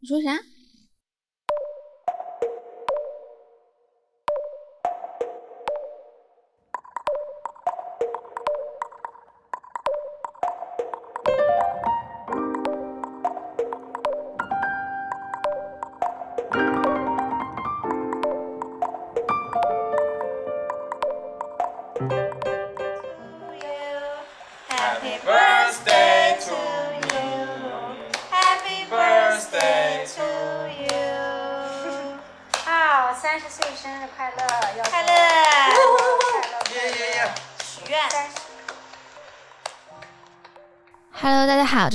你说啥？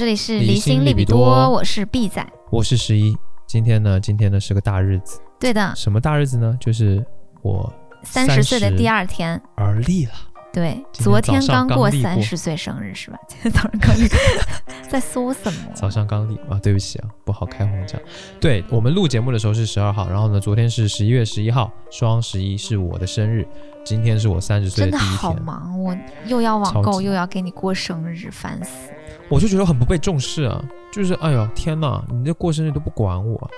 这里是离心利比多，我是 B 仔，我是十一。今天呢，今天呢是个大日子。对的，什么大日子呢？就是我三十岁的第二天而立了。对，昨天刚过三十岁生日是吧？今天早上刚立，在说什么？早上刚立啊，对不起啊，不好开黄腔。对我们录节目的时候是十二号，然后呢，昨天是十一月十一号，双十一是我的生日。今天是我三十岁的第一天。真的好忙，我又要网购，又要给你过生日，烦死。我就觉得很不被重视啊！就是哎呦天哪，你这过生日都不管我，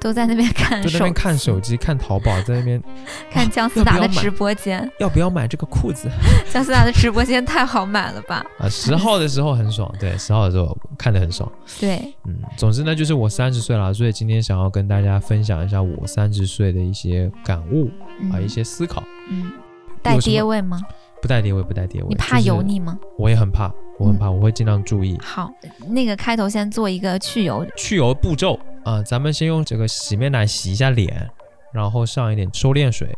都在那边看，就在那边看手机、看淘宝，在那边 看姜思达的直播间，要不要买这个裤子？姜思达的直播间太好买了吧？啊，十号的时候很爽，对，十号的时候看的很爽。对，嗯，总之呢，就是我三十岁了，所以今天想要跟大家分享一下我三十岁的一些感悟啊，一些思考。嗯，带爹味吗？不带爹味，不带爹味。你怕油腻吗？我也很怕。我很怕，我会尽量注意。好，那个开头先做一个去油去油步骤啊，咱们先用这个洗面奶洗一下脸，然后上一点收敛水，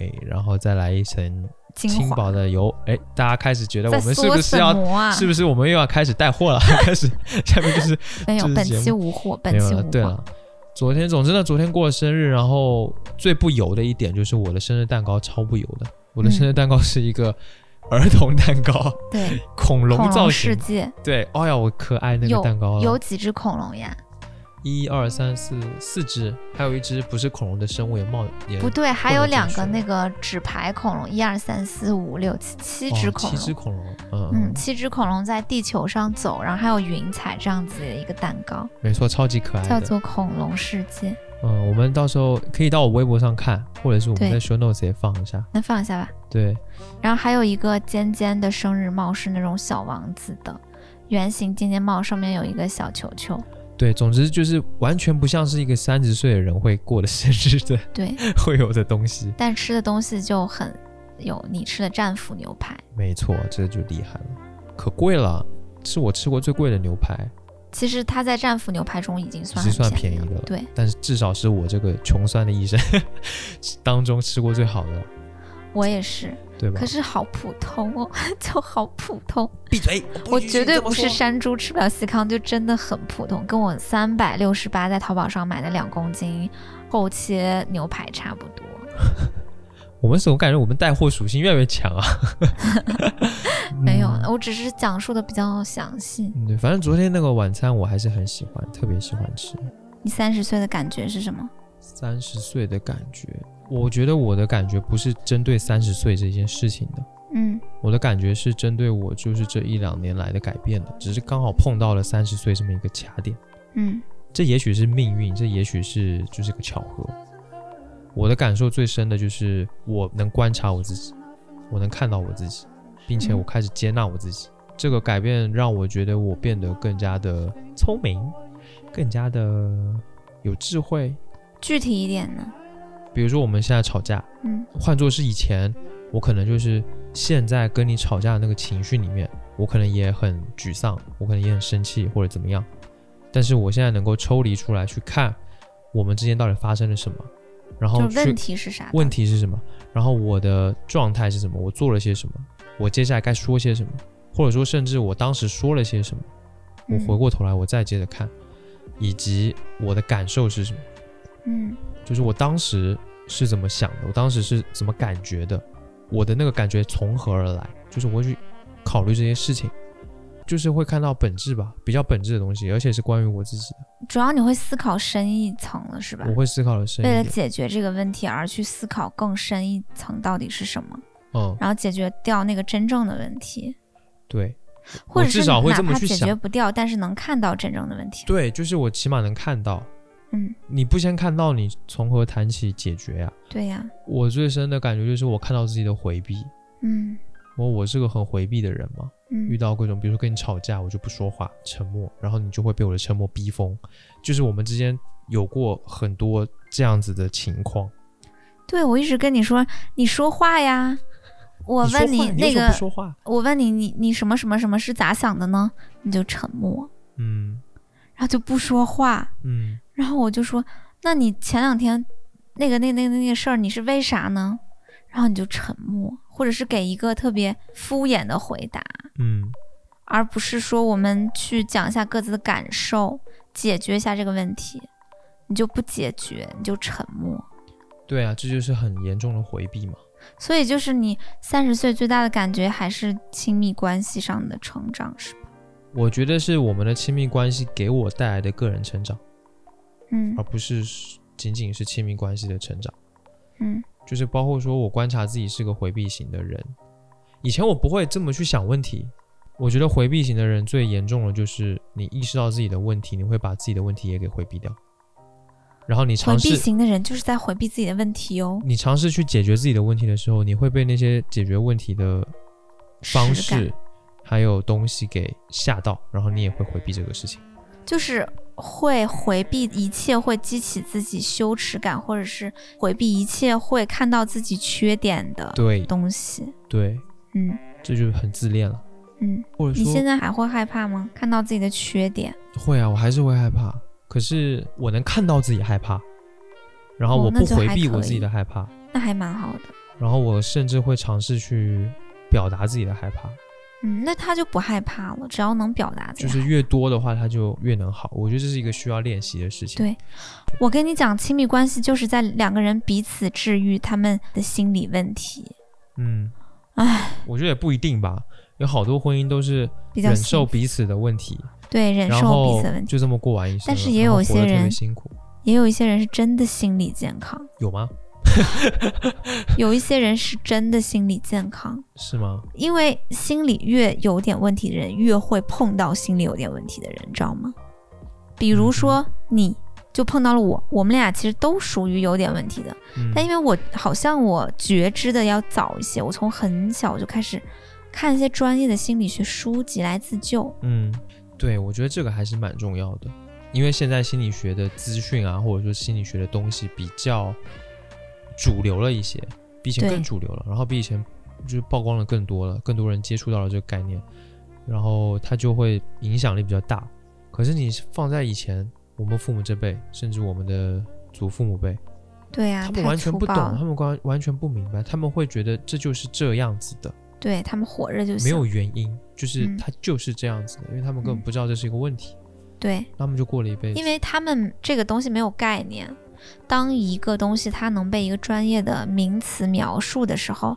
哎，然后再来一层轻薄的油，哎，大家开始觉得我们是不是要，是不是我们又要开始带货了？开始，下面就是没有，本期无货，本期无货。对了，昨天，总之呢，昨天过了生日，然后最不油的一点就是我的生日蛋糕超不油的，我的生日蛋糕是一个。儿童蛋糕，对，恐龙造型，世界，对，哎呀，我可爱那个蛋糕，有几只恐龙呀？一二三四四只，还有一只不是恐龙的生物也冒也不对，还有两个那个纸牌恐龙，一二三四五六七七只恐龙，七只恐龙，嗯嗯，七只恐龙在地球上走，然后还有云彩这样子的一个蛋糕，没错，超级可爱，叫做恐龙世界。嗯，我们到时候可以到我微博上看，或者是我们在 show notes 也放一下，那放一下吧？对。然后还有一个尖尖的生日帽，是那种小王子的圆形尖尖帽，上面有一个小球球。对，总之就是完全不像是一个三十岁的人会过的生日 的，对，会有的东西。但吃的东西就很有你吃的战斧牛排，没错，这就厉害了，可贵了，是我吃过最贵的牛排。其实它在战斧牛排中已经算算便宜的了，对。但是至少是我这个穷酸的医生 当中吃过最好的。我也是，对吧？可是好普通哦，就好普通。闭嘴！我绝对不是山猪吃不了细康，就真的很普通，跟我三百六十八在淘宝上买的两公斤厚切牛排差不多。我们怎么感觉我们带货属性越来越强啊？没有，我只是讲述的比较详细。对，反正昨天那个晚餐我还是很喜欢，特别喜欢吃。你三十岁的感觉是什么？三十岁的感觉，我觉得我的感觉不是针对三十岁这件事情的，嗯，我的感觉是针对我就是这一两年来的改变的，只是刚好碰到了三十岁这么一个卡点，嗯，这也许是命运，这也许是就是个巧合。我的感受最深的就是我能观察我自己，我能看到我自己。并且我开始接纳我自己，这个改变让我觉得我变得更加的聪明，更加的有智慧。具体一点呢？比如说我们现在吵架，嗯，换作是以前，我可能就是现在跟你吵架的那个情绪里面，我可能也很沮丧，我可能也很生气或者怎么样。但是我现在能够抽离出来去看我们之间到底发生了什么，然后问题是啥？问题是什么？然后我的状态是什么？我做了些什么？我接下来该说些什么，或者说甚至我当时说了些什么，我回过头来我再接着看，以及我的感受是什么，嗯，就是我当时是怎么想的，我当时是怎么感觉的，我的那个感觉从何而来，就是我会去考虑这些事情，就是会看到本质吧，比较本质的东西，而且是关于我自己的。主要你会思考深一层了，是吧？我会思考的深，为了解决这个问题而去思考更深一层到底是什么。嗯，然后解决掉那个真正的问题，对，或者是哪怕解决不掉，但是能看到真正的问题。对，就是我起码能看到，嗯，你不先看到，你从何谈起解决呀、对呀、我最深的感觉就是我看到自己的回避，嗯。我我是个很回避的人嘛，遇嗯，到各种，比如说跟你吵架，我就不说话，沉默，然后你就会被我的沉默逼疯，就是我们之间有过很多这样子的情况。对我一直跟你说，你说话呀。我问话你那个说话，我问你，你你什么什么什么是咋想的呢？你就沉默，嗯然后就不说话。嗯，然后我就说，那你前两天那个那那那个事儿，你是为啥呢？然后你就沉默，或者是给一个特别敷衍的回答，嗯，而不是说我们去讲一下各自的感受，解决一下这个问题。你就不解决，你就沉默。对啊，这就是很严重的回避嘛。所以就是你三十岁最大的感觉还是亲密关系上的成长，是吧？我觉得是我们的亲密关系给我带来的个人成长，嗯而不是仅仅是亲密关系的成长。嗯就是包括说我观察自己是个回避型的人，以前我不会这么去想问题。我觉得回避型的人最严重的就是你意识到自己的问题，你会把自己的问题也给回避掉，然后你尝试回避型的人就是在回避自己的问题哦。你尝试去解决自己的问题的时候，你会被那些解决问题的方式还有东西给吓到，然后你也会回避这个事情。就是会回避一切会激起自己羞耻感，或者是回避一切会看到自己缺点的对东西。对，嗯这就很自恋了。嗯，你或者说现在还会害怕吗？看到自己的缺点？会啊，我还是会害怕，可是我能看到自己害怕，然后哦我不回避我自己的害怕，那还蛮好的。然后我甚至会尝试去表达自己的害怕，嗯，那他就不害怕了，只要能表达自己。就是越多的话，他就越能好。我觉得这是一个需要练习的事情。对我跟你讲，亲密关系就是在两个人彼此治愈他们的心理问题。嗯，唉，我觉得也不一定吧，有好多婚姻都是比较忍受彼此的问题，对忍受彼此的问题，就这么过完一生。但是也有些活得特别人辛苦，也有一些人是真的心理健康，有吗？有一些人是真的心理健康。是吗？因为心理越有点问题的人，越会碰到心理有点问题的人，你知道吗？比如说你。就碰到了我，我们俩其实都属于有点问题的，嗯，但因为我好像我觉知的要早一些，我从很小就开始看一些专业的心理学书籍来自救。嗯，对，我觉得这个还是蛮重要的，因为现在心理学的资讯啊，或者说心理学的东西比较主流了一些，比以前更主流了，然后比以前就是曝光了更多了，更多人接触到了这个概念，然后它就会影响力比较大。可是你放在以前，我们父母这辈，甚至我们的祖父母辈，对呀、太他们完全不懂，他们完完全不明白，他们会觉得这就是这样子的，对他们火热就没。有原因，就是嗯它就是这样子的，因为他们根本嗯不知道这是一个问题，对，他们就过了一辈子。因为他们这个东西没有概念。当一个东西它能被一个专业的名词描述的时候，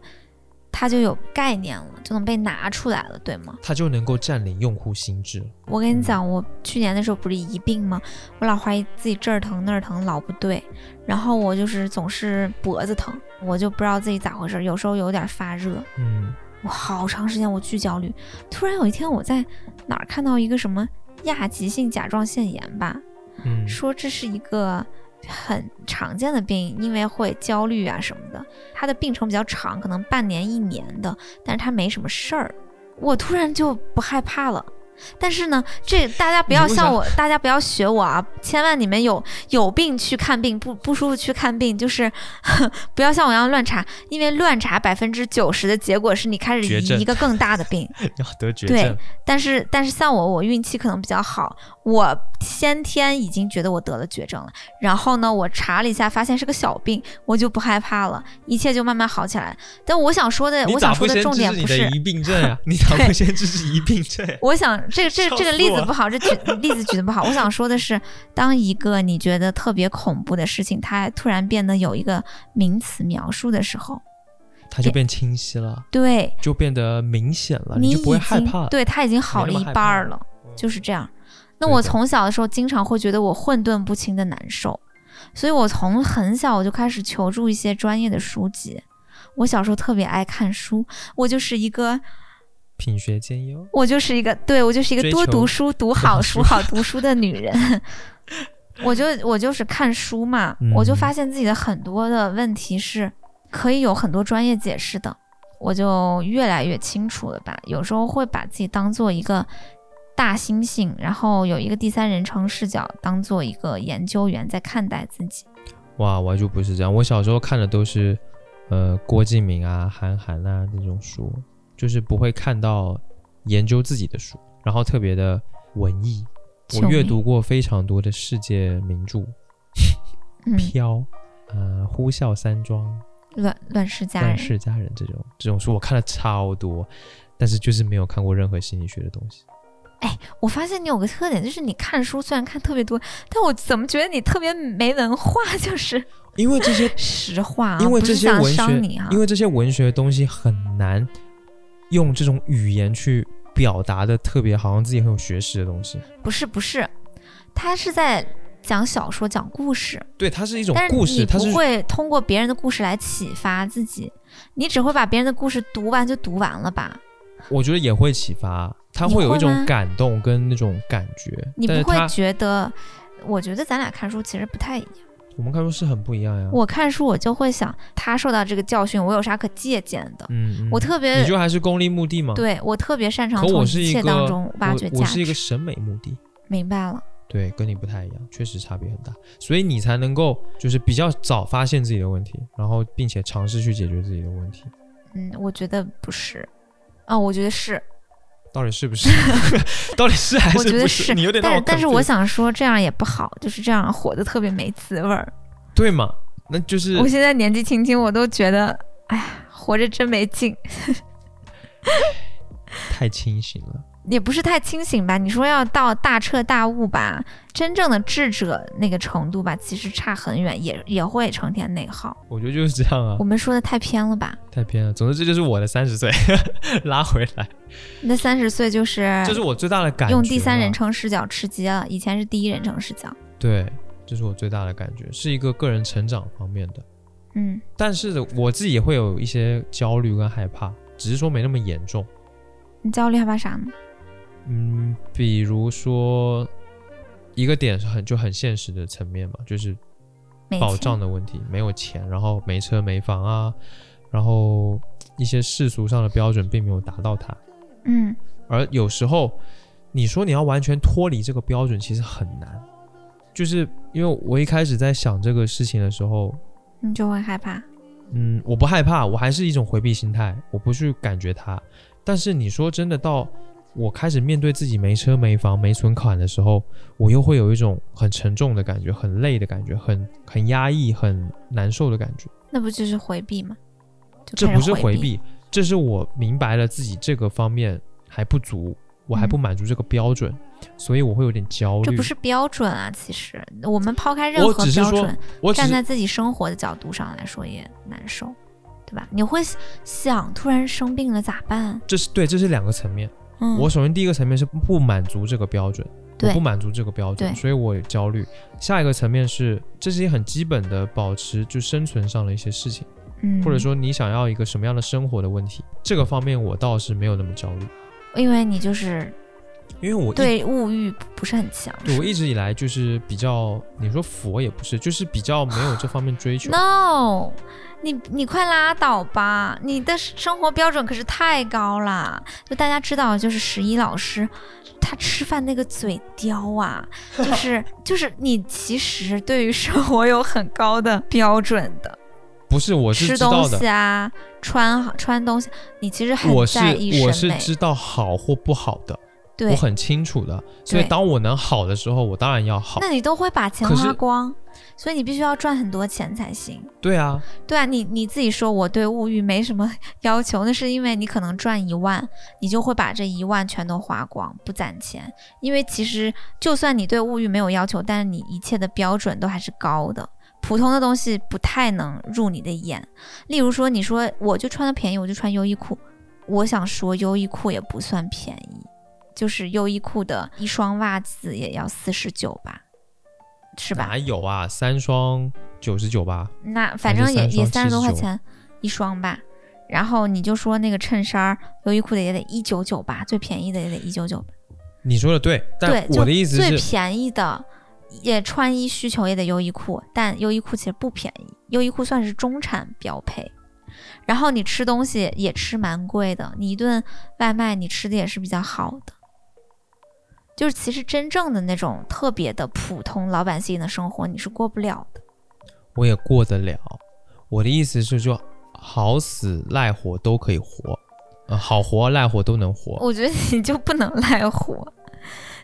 它就有概念了，就能被拿出来了，对吗？它就能够占领用户心智。我跟你讲，我去年的时候不是一病吗？我老怀疑自己这儿疼那儿疼，老不对，然后我就是总是脖子疼，我就不知道自己咋回事，有时候有点发热，嗯，我好长时间我巨焦虑。突然有一天我在哪儿看到一个什么亚急性甲状腺炎吧，嗯，说这是一个很常见的病，因为会焦虑啊什么的，他的病程比较长，可能半年一年的，但是他没什么事儿，我突然就不害怕了。但是呢，这大家不要像我，大家不要学我啊！千万你们有有病去看病，不不舒服去看病，就是 不要像我一样乱查，因为乱查百分之九十的结果是你开始一个更大的病。要得绝对，但是但是像我，我运气可能比较好，我先天已经觉得我得了绝症了。然后呢，我查了一下，发现是个小病，我就不害怕了，一切就慢慢好起来。但我想说的，我想说的重点不是，你的疑病症啊？你咋不先治治疑病症？我想这个这个 这个例子不好，这举例子举的不好。我想说的是，当一个你觉得特别恐怖的事情，它突然变得有一个名词描述的时候，它就变清晰了，对就变得明显了，你就不会已经害怕了。对它已经好了一半儿了，就是这样。那我从小的时候经常会觉得我混沌不清的难受，所以我从很小我就开始求助一些专业的书籍。我小时候特别爱看书，我就是一个，品学兼优，我就是一个，对我就是一个多读书、读好书、书好读书的女人。我就我就是看书嘛，嗯我就发现自己的很多的问题是可以有很多专业解释的，我就越来越清楚了吧。有时候会把自己当做一个大猩猩，然后有一个第三人称视角，当做一个研究员在看待自己。哇，完全不是这样。我小时候看的都是，呃，郭敬明啊、韩寒啊这种书，就是不会看到研究自己的书，然后特别的文艺。我阅读过非常多的世界名著，嗯，飘，呃，呼啸山庄、乱乱世佳人，乱世佳人这种这种书，我看了超多，但是就是没有看过任何心理学的东西。我发现你有个特点，就是你看书虽然看特别多，但我怎么觉得你特别没文化？就是因为这些，实话、啊，因为这些文学伤你啊，，因为这些文学的东西很难用这种语言去表达的特别，好像自己很有学识的东西。不是不是，他是在讲小说、讲故事，对，它是一种故事，你它是不会通过别人的故事来启发自己，你只会把别人的故事读完就读完了吧？我觉得也会启发，他会有一种感动跟那种感觉。你不会觉得？我觉得咱俩看书其实不太一样。我们看书是很不一样呀。我看书我就会想，他受到这个教训，我有啥可借鉴的？嗯，嗯我特别你就还是功利目的吗。，对我特别擅长可从一切当中挖掘价我我是一个。审美目的。明白了，对，跟你不太一样，确实差别很大，所以你才能够就是比较早发现自己的问题，然后并且尝试去解决自己的问题，嗯，我觉得不是，啊、我觉得是，到底是不是？到底是还我觉得是不是？你有点但是但是我想说，这样也不好，就是这样活得特别没滋味儿。对嘛？那就是我现在年纪轻轻，我都觉得，哎呀，活着真没劲，太清醒了。也不是太清醒吧？你说要到大彻大悟吧，真正的智者那个程度吧，其实差很远，也也会成天内耗。我觉得就是这样啊我，们说的太偏了吧？太偏了。总之，这就是我的三十岁，拉回来，那三十岁就是这是我最大的感觉。用第三人，称视角吃鸡了，以前是第一人称视角。对，这是我最大的感觉，是一个个人成长方面的。嗯，但是我自己也会有一些焦虑跟害怕，只是说没那么严重。你焦虑害怕啥呢？嗯，比如说一个点是很就很现实的层面嘛，就是保障的问题，没有钱，然后没车没房啊，然后一些世俗上的标准并没有达到它，嗯，而有时候你说你要完全脱离这个标准，其实很难。就是因为我一开始在想这个事情的时候，你就会害怕。嗯，我不害怕，我还是一种回避心态，我不去感觉它。但是你说真的，到我开始面对自己没车没房没存款的时候，我又会有一种很沉重的感觉，很累的感觉，很很压抑、很难受的感觉。那不就是回避吗？就这不是回回避，这是我明白了自己这个方面还不足，我还不嗯满足这个标准，所以我会有点焦虑。这不是标准啊！其实我们抛开任我何标准，站我只是在自己生活的角度上来说也难受，对吧？你会想，突然生病了咋办？这是对，这是两个层面。嗯，我首先第一个层面是不满足这个标准，我对不满足这个标准，所以我有焦虑。下一个层面是，这是一些很基本的保持就生存上的一些事情，嗯，或者说你想要一个什么样的生活的问题，这个方面我倒是没有那么焦虑，因为你就是因为我对物欲不是很强。对我一直以来就是比较，你说佛也不是，就是比较没有这方面追求。No，你你快拉倒吧！你的生活标准可是太高了。就大家知道，就是十一老师，他吃饭那个嘴刁啊，就是就是你其实对于生活有很高的标准的，不是，我是吃东知道的西，啊，穿好穿东西，你其实很我是在意我审美。是知道好或不好的，对我，很清楚的。所以当我能好的时候，我当然要好。那你都会把钱花光，所以你必须要赚很多钱才行。对啊，对啊，你你自己说我对物欲没什么要求，那是因为你可能赚一万，你就会把这一万全都花光，不攒钱。因为其实就算你对物欲没有要求，但是你一切的标准都还是高的。普通的东西不太能入你的眼，例如说，你说我就穿的便宜，我就穿优衣库。我想说，优衣库也不算便宜，就是优衣库的一双袜子也要四十九吧，是吧？哪有啊？三双九十九吧？那反正也也三十多块钱一双吧。然后你就说那个衬衫，优衣库的也得一九九吧，最便宜的也得一九九。你说的对，但对，我的意思是，最便宜的也穿衣需求也得优衣库，但优衣库其实不便宜，优衣库算是中产标配。然后你吃东西也吃蛮贵的，你一顿外卖你吃的也是比较好的。就是其实真正的那种特别的普通老百姓的生活，你是过不了的。我也过得了。我的意思是，说好死赖活都可以活，呃，好活赖活都能活。我觉得你就不能赖活，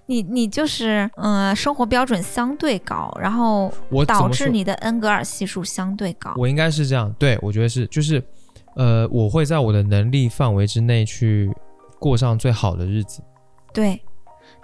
你你就是嗯、呃生活标准相对高，然后我导？致你的恩格尔系数相对高。我应该是这样，对我觉得是，就是，呃，我会在我的能力范围之内去过上最好的日子。对，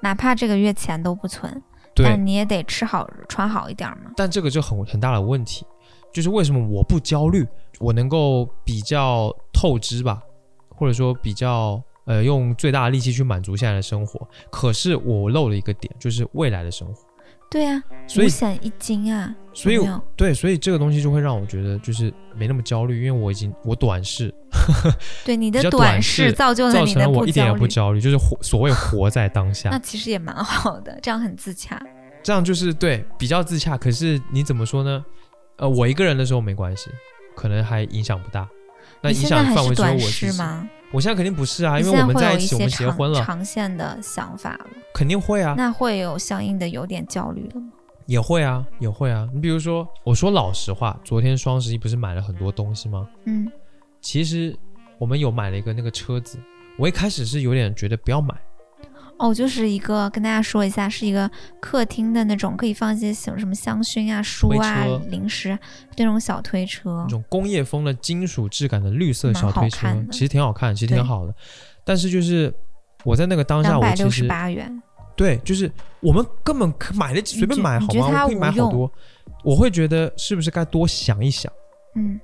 哪怕这个月钱都不存，对，但你也得吃好穿好一点嘛。但这个就很很大的问题，就是为什么我不焦虑，我能够比较透支吧，或者说比较呃用最大的力气去满足现在的生活，可是我漏了一个点，就是未来的生活。对啊，所以五险一金啊，所以对，所以这个东西就会让我觉得就是没那么焦虑，因为我已经我短视 对你的短短视视造就了造你的成了我一点也，不焦虑，就是活所谓活在当下 那，其实也蛮好的，这样很自洽。这样就是对比较自洽。可是你怎么说呢？呃，我一个人的时候没关系，可能还影响不大。那影响范围只有我自己。视吗？我现在肯定不是啊，因为我们在一起，我们结婚了，长线的想法了，肯定会啊，那会有相应的有点焦虑了吗？也会啊，也会啊。你比如说，我说老实话，昨天双十一不是买了很多东西吗？嗯，其实我们有买了一个那个车子，我一开始是有点觉得不要买，哦，就是一个跟大家说一下，是一个客厅的那种，可以放一些什么什么香薰啊、书啊、零食那种小推车那。种工业风的金属质感的绿色小推车其实挺好看，其实挺好的。但是就是我在那个当下，两百六我其实十八元，对，就是我们根本可买得起，随便买好吗？我可以买好多，我会觉得是不是该多想一想？嗯，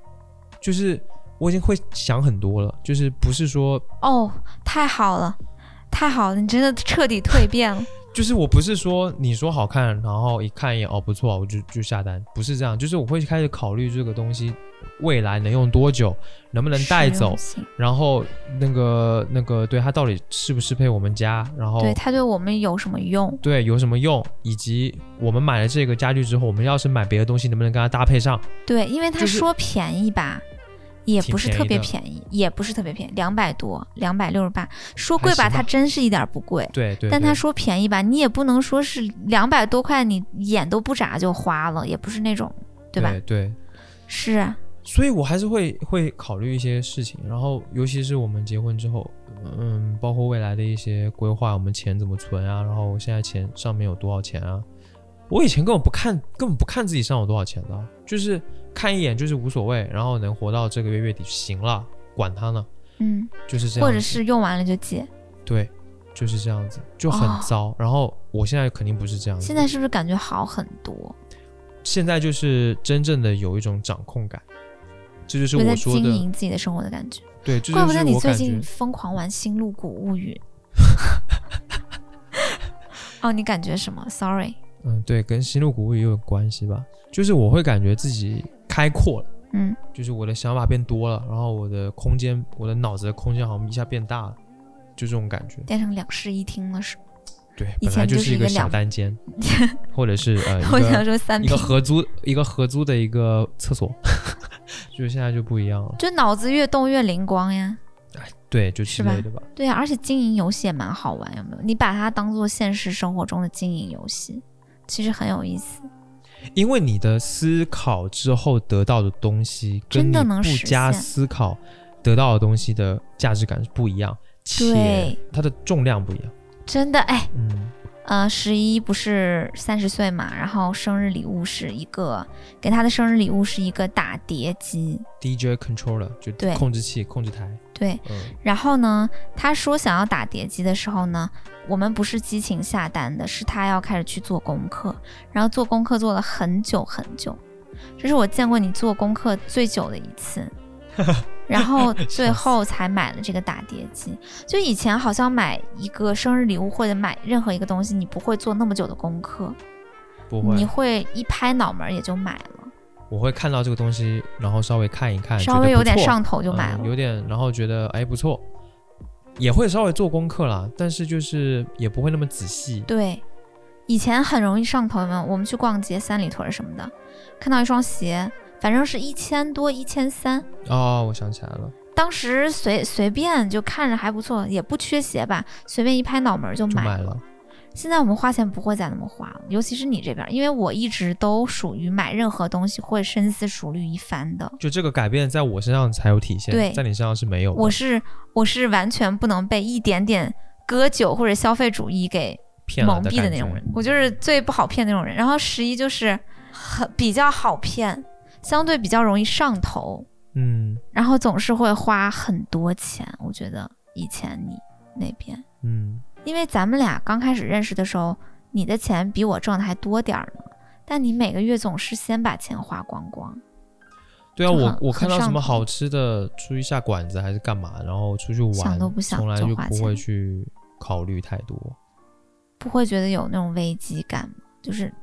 就是我已经会想很多了，就是不是说，哦，太好了，太好了，你真的彻底蜕变了。就是我不是说你说好看，然后一看一眼哦不错，我就就下单，不是这样，就是我会开始考虑这个东西未来能用多久，能不能带走然后那个那个对它到底适不适配我们家，然后对它对我们有什么用？对有什么用，以及我们买了这个家具之后，我们要是买别的东西，能不能跟它搭配上？对，因为他说便宜吧，也不是特别便宜也不是特别便宜，两百多，两百六十八。说贵吧，吧它真是一点儿不贵。对对，对但他说便宜吧，你也不能说是两百多块，你眼都不眨就花了，也不是那种，对吧？对对，是啊，所以我还是会会考虑一些事情，然后尤其是我们结婚之后，嗯，包括未来的一些规划，我们钱怎么存啊，然后现在钱上面有多少钱啊？我以前根本不看，根本不看自己上有多少钱的，就是看一眼就是无所谓，然后能活到这个月月底就行了，管他呢，嗯，就是这样，或者是用完了就借。对，就是这样子，就很哦糟。然后我现在肯定不是这样子，现在是不是感觉好很多？现在就是真正的有一种掌控感，这就是我说的，经营自己的生活的感觉。对，这怪不就是得你最。近疯狂玩《星露谷物语》。哦，你感觉什么？Sorry，嗯，对，跟新露谷物语有关系吧。就是我会感觉自己开阔了，嗯，就是我的想法变多了，然后我的空间，我的脑子的空间好像一下变大了，就这种感觉。变成两室一厅了是吗？对，以前本来就是一个小单间，或者是呃我想说三一个，合租一个合租的一个厕所，就现在就不一样了。就脑子越动越灵光呀。哎对，就之类的吧。对啊，而且经营游戏也蛮好玩，有没有？你把它当做现实生活中的经营游戏，其实很有意思。因为你的思考之后得到的东西，跟真你的能实不加思考得到的东西的价值感是不一样，且对它的重量不一样。真的，哎，嗯，呃，十一不是三十岁嘛，然后生日礼物是一个给他的生日礼物是一个打碟机，DJ controller 就对控制器、控制台。对。嗯，然后呢，他说想要打碟机的时候呢，我们不是激情下单的，是他要开始去做功课，然后做功课做了很久很久，这是我见过你做功课最久的一次。然后最后才买了这个打碟机。就以前好像买一个生日礼物或者买任何一个东西，你不会做那么久的功课，不会你，会一拍脑门儿也就买了，我会看到这个东西，然后稍微看一看，稍微有点上头就买了。嗯有点，然后觉得哎不错，也会稍微做功课啦，但是就是也不会那么仔细。对，以前很容易上头，有没有？我们去逛街，三里屯什么的，看到一双鞋，反正是一千多、一千三。哦，我想起来了，当时随随便就看着还不错，也不缺鞋吧，随便一拍脑门就买就买了。现在我们花钱不会再那么花了，尤其是你这边，因为我一直都属于买任何东西会深思熟虑一番的。就这个改变在我身上才有体现，对在你身上是没有的。我是我是完全不能被一点点割韭或者消费主义给骗蒙蔽的那种人，我就是最不好骗那种人。然后十一就是很比较好骗，相对比较容易上头，嗯然后总是会花很多钱。我觉得以前你那边，嗯，因为咱们俩刚开始认识的时候，你的钱比我挣的还多点儿呢，但你每个月总是先把钱花光光。对啊，我我看到什么好吃的，出去下馆子还是干嘛，然后出去玩，想都不想从来就不会去考虑太多。不会觉得有那种危机感？就是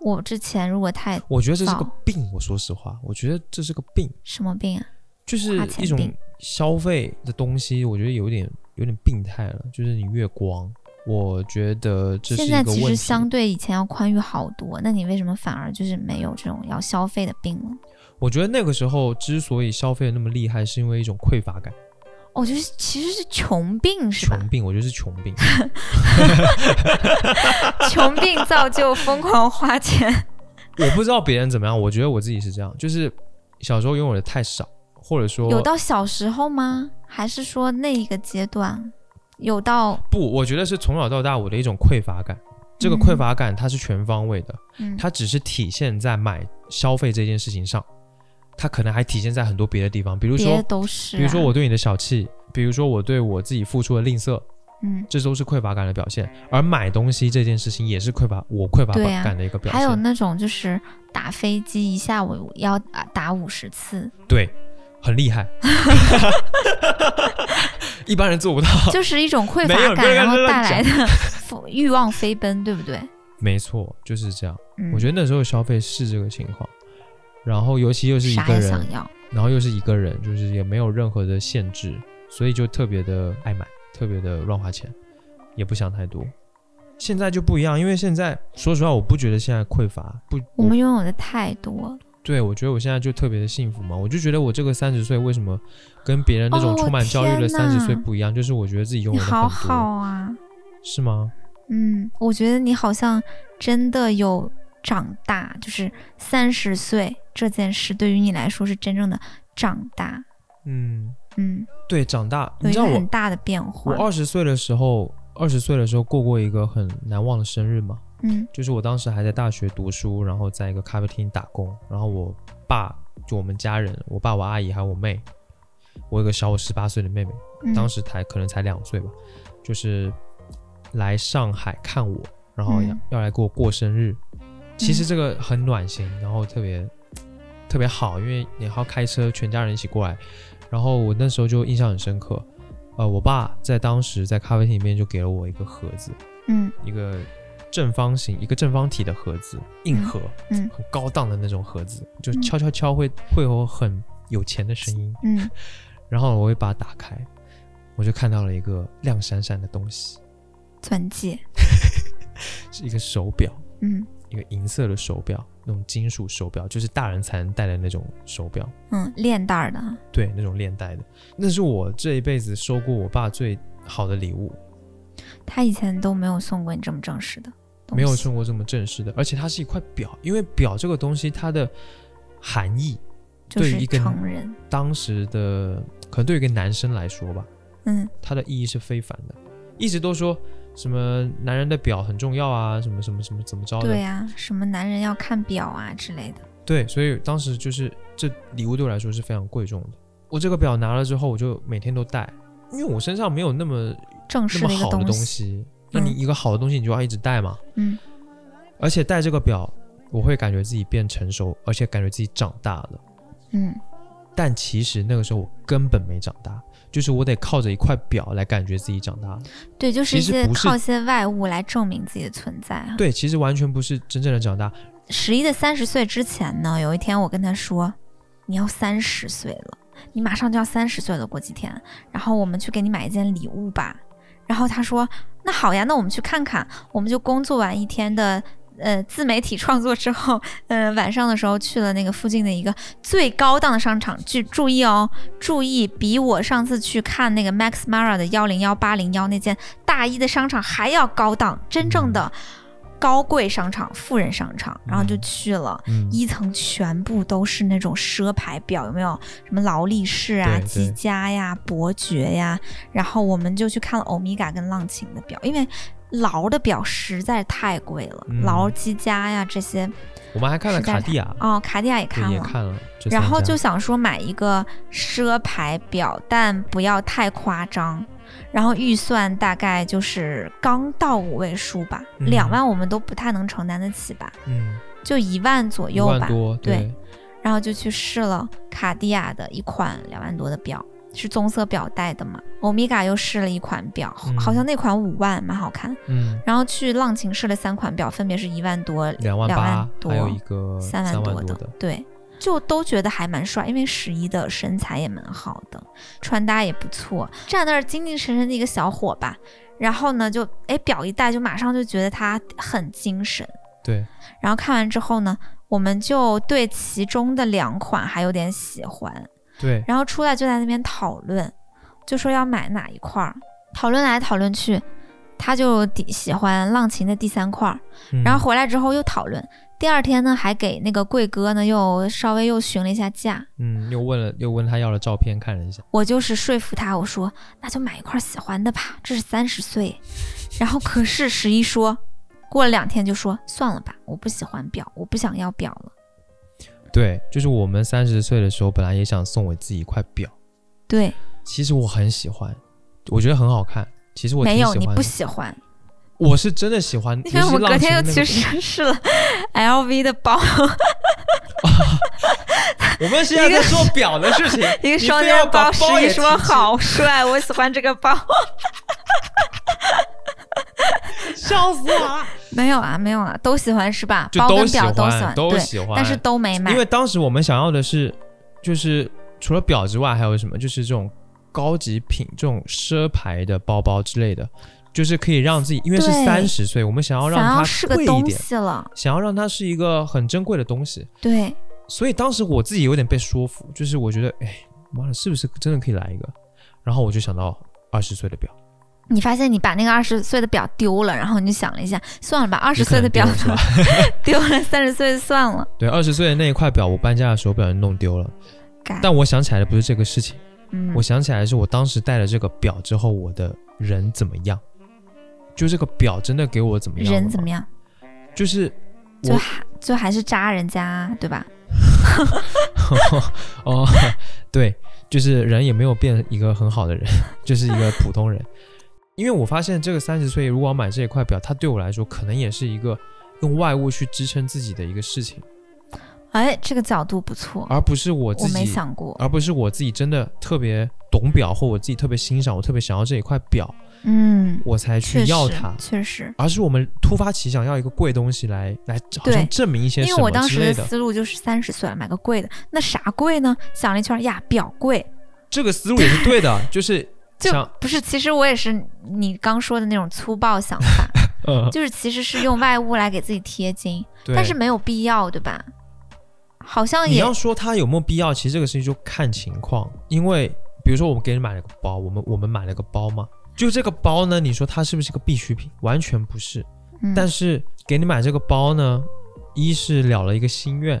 我之前如果太我觉得这是个病，我说实话，我觉得这是个病，什么病啊？就是一种消费的东西，我觉得有点有点病态了，就是你月光。我觉得这是现在其实。相对以前要宽裕好多，那你为什么反而就是没有这种要消费的病了？我觉得那个时候之所以消费的那么厉害，是因为一种匮乏感，我觉得其实是穷病是吧？穷病，我觉得是穷病。穷病造就疯狂花钱。我不知道别人怎么样，我觉得我自己是这样，就是小时候拥有的太少，或者说有到小时候吗？还是说那一个阶段有到？不，我觉得是从小到大我的一种匮乏感。这个嗯匮乏感它是全方位的，嗯，它只是体现在买消费这件事情上，它可能还体现在很多别的地方，比如说，都是、啊，比如说我对你的小气，比如说我对我自己付出的吝啬，嗯，这都是匮乏感的表现。而买东西这件事情也是匮乏我匮乏感的一个表现。还有那种就是打飞机一下午要啊打五十次，对，很厉害，一般人做不到。就是一种匮乏感，然后带来的 欲望飞奔，对不对？没错，就是这样。嗯，我觉得那时候消费是这个情况，然后尤其又是一个人，想要，然后又是一个人，就是也没有任何的限制，所以就特别的爱买，特别的乱花钱，也不想太多。现在就不一样，因为现在说实话，我不觉得现在匮乏，不，我们拥有的太多了。对我觉得我现在就特别的幸福嘛，我就觉得我这个三十岁为什么跟别人那种哦充满焦虑的三十岁不一样，就是我觉得自己拥有的很多，好好啊，是吗？嗯，我觉得你好像真的有长大，就是三十岁这件事对于你来说是真正的长大，嗯，嗯，对，长大，你知道我个很大的变化。我化，二十岁的时候，二十岁的时候过过一个很难忘的生日嘛，嗯。就是我当时还在大学读书，然后在一个咖啡厅打工，然后我爸就我们家人，我爸、我阿姨还有我妹，我有个小我十八岁的妹妹，嗯，当时才可能才两岁吧，就是来上海看我，然后要、嗯。要来给我过生日。其实这个很暖心，然后特别特别好，因为你还要开车，全家人一起过来。然后我那时候就印象很深刻，呃，我爸在当时在咖啡厅里面就给了我一个盒子，嗯一个正方形、一个正方体的盒子，硬盒，嗯很高档的那种盒子，就嗯敲敲敲会会有很有钱的声音。嗯然后我会把它打开，我就看到了一个亮闪闪的东西，钻戒，是一个手表，嗯一个银色的手表，那种金属手表，就是大人才能戴的那种手表，嗯，链带儿的，对，那种链带的。那是我这一辈子收过我爸最好的礼物，他以前都没有送过你这么正式的，没有送过这么正式的，而且它是一块表，因为表这个东西它的含义，就是对于一个成人，当时的可能对于一个男生来说吧，嗯。它的意义是非凡的。一直都说什么男人的表很重要啊，什么什么什么怎么着的，对呀、什么男人要看表啊之类的，对，所以当时就是这礼物对我来说是非常贵重的。我这个表拿了之后，我就每天都戴，因为我身上没有那么正式好的东西，西。那你一个好的东西，你就要一直戴嘛。嗯而且戴这个表，我会感觉自己变成熟，而且感觉自己长大了。嗯，但其实那个时候我根本没长大，就是我得靠着一块表来感觉自己长大了。对，就是一些靠一些外物来证明自己的存在啊。对，其实完全不是真正的长大。十一的三十岁之前呢，有一天我跟他说，你要三十岁了，你马上就要三十岁了，过几天，然后我们去给你买一件礼物吧。然后他说：“那好呀，那我们去看看。”我们就工作完一天的呃自媒体创作之后，呃晚上的时候去了那个附近的一个最高档的商场。去注意哦，注意，比我上次去看那个 Max Mara 的幺零幺八零幺那件大衣的商场还要高档，真正的。高贵商场、富人商场，然后就去了。一层全部都是那种奢牌表，有没有？什么劳力士啊、积家呀、伯爵呀。然后我们就去看了欧米伽跟浪琴的表，因为劳的表实在太贵了，劳、积家呀这些。我们还看了卡地亚哦，卡地亚也看了，看了。然后就想说买一个奢牌表，但不要太夸张。然后预算大概就是刚到五位数吧，两万我们都不太能承担得起吧，嗯，就一万左右吧，对。然后就去试了卡地亚的一款两万多的表，是棕色表带的嘛。欧米伽又试了一款表，好像那款五万，蛮好看。嗯。然后去浪琴试了三款表，分别是一万多、两万八，还有一个三万多的，对。就都觉得还蛮帅，因为十一的身材也蛮好的，穿搭也不错，站那儿精精神神的一个小伙吧。然后呢，就哎表一戴，就马上就觉得他很精神。对。然后看完之后呢，我们就对其中的两款还有点喜欢。对。然后出来就在那边讨论，就说要买哪一块儿，讨论来讨论去，他就喜欢浪琴的第三块儿，然后回来之后又讨论。第二天呢，还给那个贵哥呢，又稍微又询了一下价，嗯，又问了，又问他要了照片看了一下。我就是说服他，我说那就买一块喜欢的吧，这是三十岁。然后可是十一说，过了两天就说算了吧，我不喜欢表，我不想要表了。对，就是我们三十岁的时候，本来也想送我自己一块表。对，其实我很喜欢，我觉得很好看。其实我没有，你不喜欢。我是真的喜欢，因为我隔天又去试试了 LV 的包。我们现在在做表的事情，一个双肩包，十一说好帅，我喜欢这个包。笑死我了！没有啊，没有啊，都喜欢是吧？就都喜欢，都喜欢，但是都没买。因为当时我们想要的是，就是除了表之外，还有什么？就是这种高级品、这种奢牌的包包之类的。就是可以让自己，因为是三十岁，我们想要让它贵一点，想要让它是一个很珍贵的东西。对，所以当时我自己有点被说服，就是我觉得，哎，妈的，是不是真的可以来一个？然后我就想到二十岁的表。你发现你把那个二十岁的表丢了，然后你就想了一下，算了吧，二十岁的表丢了，三十岁算了。对，二十岁的那一块表，我搬家的时候不小心弄丢了。但我想起来的不是这个事情，我想起来的是我当时戴了这个表之后，我的人怎么样。就这个表真的给我怎么样？人怎么样？就是就还就还是扎人家，对吧？哦，对，就是人也没有变一个很好的人，就是一个普通人。因为我发现这个三十岁如果要买这一块表，它对我来说可能也是一个用外物去支撑自己的一个事情。哎，这个角度不错，而不是我自己没想过，而不是我自己真的特别懂表，或我自己特别欣赏，我特别想要这一块表。嗯，我才去要它，确实，而是我们突发奇想要一个贵东西来来，好像证明一些什么因为我当时的思路就是三十岁了买个贵的，那啥贵呢？想了一圈呀，表贵。这个思路也是对的，就是就不是，其实我也是你刚说的那种粗暴想法，就是其实是用外物来给自己贴金，但是没有必要，对吧？好像你要说它有没有必要，其实这个事情就看情况，因为比如说我们给你买了个包，我们我们买了个包嘛。就这个包呢，你说它是不是个必需品？完全不是。但是给你买这个包呢，一是了了一个心愿，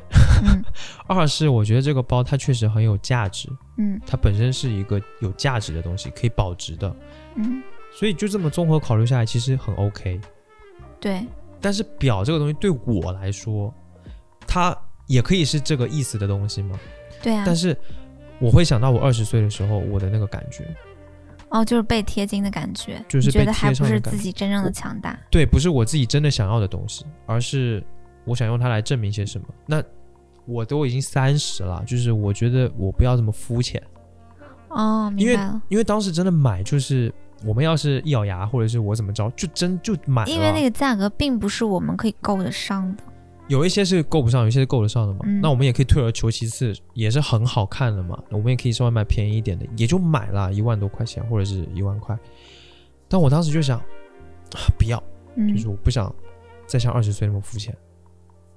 二是我觉得这个包它确实很有价值。嗯，它本身是一个有价值的东西，可以保值的。嗯，所以就这么综合考虑下来，其实很 OK。对。但是表这个东西对我来说，它也可以是这个意思的东西吗？对啊。但是我会想到我二十岁的时候我的那个感觉。哦，就是被贴金的感觉，就是觉得还不是自己真正的强大。对，不是我自己真的想要的东西，而是我想用它来证明些什么。那我都已经三十了，就是我觉得我不要这么肤浅。哦，明白了。因为当时真的买，就是我们要是一咬牙，或者是我怎么着，就真就买了。因为那个价格并不是我们可以够得上的。有一些是够不上，有一些是够得上的嘛。那我们也可以退而求其次，也是很好看的嘛。我们也可以稍微买便宜一点的，也就买了一万多块钱或者是一万块。但我当时就想，啊不要，嗯就是我不想再像二十岁那么肤浅。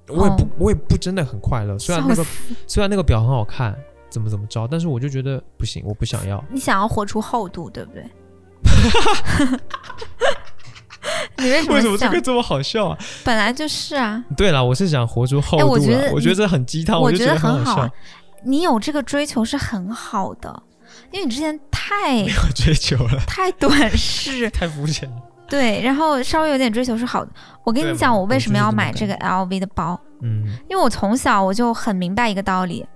我也不，哦我也不真的很快乐。虽然那个虽然那个表很好看，怎么怎么着，但是我就觉得不行，我不想要。你想要活出厚度，对不对？你为什么 想？这么好笑啊？本来就是啊，对了，我是想活出厚度了。哎我觉得我觉得这很鸡汤，我觉得很好啊。你有这个追求是很好的，因为你之前太 没有追求了，太短视，太肤浅了。对，然后稍微有点追求是好的。我跟你讲，我为什么要买这个 LV 的包？嗯因为我从小我就很明白一个道理：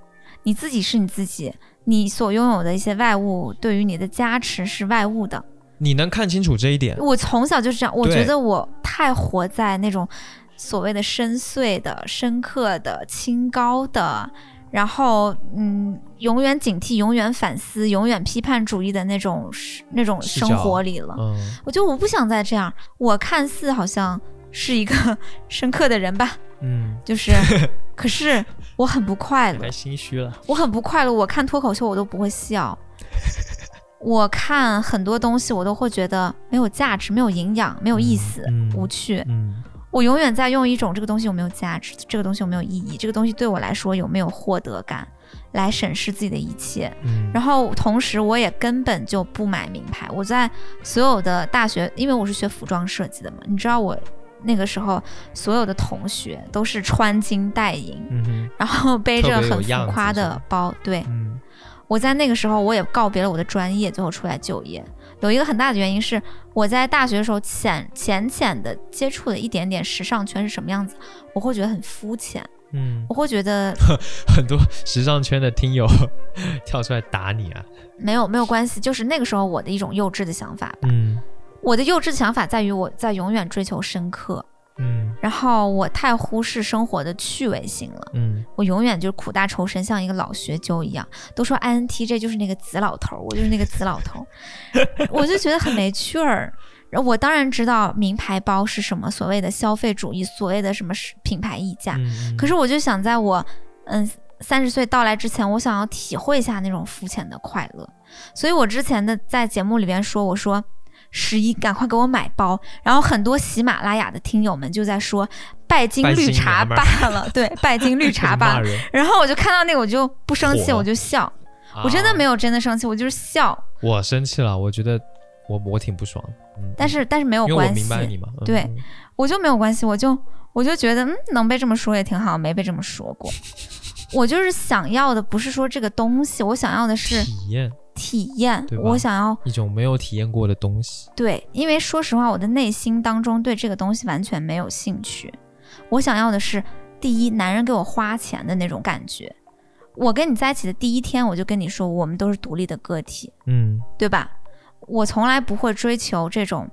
你自己是你自己，你所拥有的一些外物对于你的加持是外物的。你能看清楚这一点，我从小就是这样，我觉得我太活在那种所谓的深邃的、深刻的、清高的，然后嗯，永远警惕、永远反思、永远批判主义的那种那种生活里了。嗯，我觉得我不想再这样，我看似好像是一个深刻的人吧，嗯，就是，可是我很不快乐太，心虚了。我很不快乐。我看脱口秀我都不会笑，我看很多东西我都会觉得没有价值、没有营养、没有意思、嗯无趣。嗯我永远在用一种这个东西有没有价值，这个东西有没有意义，这个东西对我来说有没有获得感，来审视自己的一切。嗯，然后同时，我也根本就不买名牌。我在所有的大学，因为我是学服装设计的嘛，你知道我那个时候所有的同学都是穿金戴银，嗯然后背着很浮夸的包。对嗯我在那个时候，我也告别了我的专业，最后出来就业。有一个很大的原因是我在大学的时候浅浅浅的接触了一点点时尚圈是什么样子，我会觉得很肤浅，嗯，我会觉得 很多时尚圈的听友跳出来打你啊。没有没有关系，就是那个时候我的一种幼稚的想法吧。嗯我的幼稚的想法在于我在永远追求深刻，嗯然后我太忽视生活的趣味性了。嗯，我永远就是苦大仇深，像一个老学究一样。都说 INTJ 就是那个死老头儿，我就是那个死老头儿，我就觉得很没趣儿。然后我当然知道名牌包是什么，所谓的消费主义，所谓的什么是品牌溢价。嗯可是我就想在我嗯三十岁到来之前，我想要体会一下那种肤浅的快乐。所以我之前的在节目里边说，我说十一赶快给我买包，然后很多喜马拉雅的听友们就在说拜金绿茶罢了，对，拜金绿茶 罢了。然后我就看到那个，我就不生气，我就笑。我真的没有，真的生气，我就是笑。我生气了，我觉得我我挺不爽，嗯，但是但是没有关系我关系，明白你嘛，嗯对嗯。我就没有关系，我就我就觉得嗯，能被这么说也挺好，没被这么说过。我就是想要的不是说这个东西，我想要的是体验体验我想要一种没有体验过的东西，对，因为说实话，我的内心当中对这个东西完全没有兴趣。我想要的是第一，男人给我花钱的那种感觉。我跟你在一起的第一天，我就跟你说，我们都是独立的个体，嗯对吧？我从来不会追求这种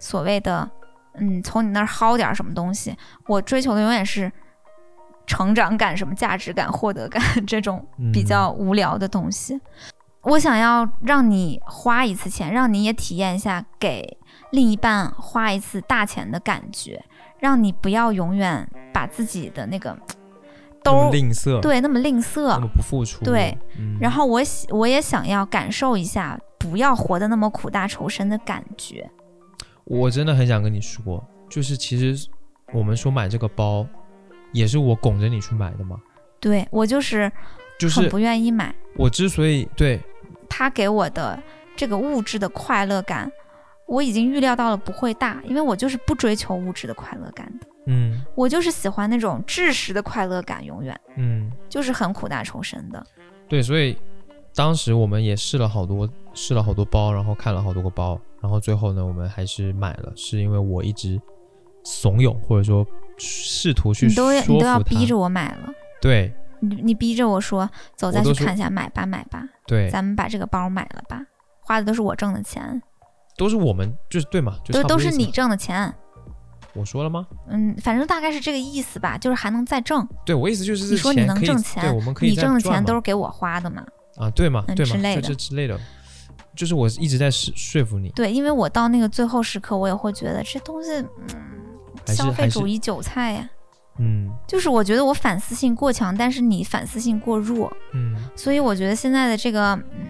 所谓的，嗯，从你那儿薅点儿什么东西。我追求的永远是成长感、什么价值感、获得感 这种比嗯较无聊的东西。我想要让你花一次钱，让你也体验一下给另一半花一次大钱的感觉，让你不要永远把自己的那个那么吝啬，对那么吝啬那么。不付出，对嗯，然后我喜我也想要感受一下，不要活得那么苦大仇深的感觉。我真的很想跟你说，就是其实我们说买这个包，也是我拱着你去买的吗。对我就是就是很不愿意买，我之所以对，他给我的这个物质的快乐感，我已经预料到了不会大，因为我就是不追求物质的快乐感的，嗯。我就是喜欢那种知识的快乐感，永远。嗯，就是很苦大仇深的。对，所以当时我们也试了好多，试了好多包，然后看了好多个包，然后最后呢，我们还是买了，是因为我一直怂恿或者说试图去你都要你都要逼着我买了，对你你逼着我说走，再去看一下，买吧买吧，对，咱们把这个包买了吧，花的都是我挣的钱，都是我们就是对嘛，就都都是你挣的钱。我说了吗？嗯，反正大概是这个意思吧，就是还能再挣。对我意思就是你说你能挣钱对，我们可以你挣的钱都是给我花的嘛？啊，对嘛，对嘛，之类的这之类的，就是我一直在说说服你，对，因为我到那个最后时刻，我也会觉得这东西，嗯，还是消费主义韭菜呀。嗯就是我觉得我反思性过强，但是你反思性过弱，嗯所以我觉得现在的这个，嗯，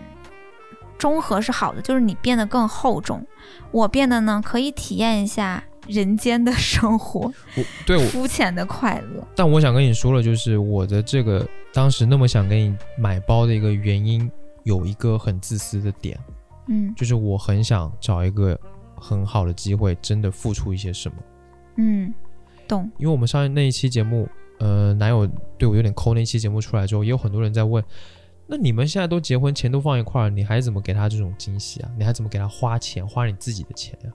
中和是好的，就是你变得更厚重，我变得呢可以体验一下人间的生活，我对我，肤浅的快乐。但我想跟你说了，就是我的这个当时那么想给你买包的一个原因，有一个很自私的点，嗯就是我很想找一个很好的机会，真的付出一些什么。嗯，懂。因为我们上那一期节目，呃，男友对我有点抠，那一期节目出来之后，也有很多人在问，那你们现在都结婚，钱都放一块儿，你还怎么给他这种惊喜啊？你还怎么给他花钱，花你自己的钱呀、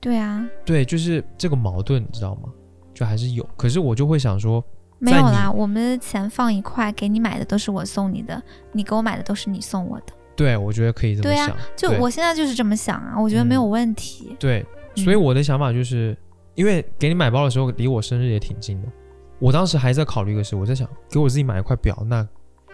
对啊，对，就是这个矛盾，你知道吗？就还是有，可是我就会想说，没有啦，我们的钱放一块，给你买的都是我送你的，你给我买的都是你送我的。对我觉得可以这么对啊想，对就我现在就是这么想啊，我觉得没有嗯问题。对，所以嗯我的想法就是，因为给你买包的时候离我生日也挺近的，我当时还在考虑一个事，我在想给我自己买一块表，那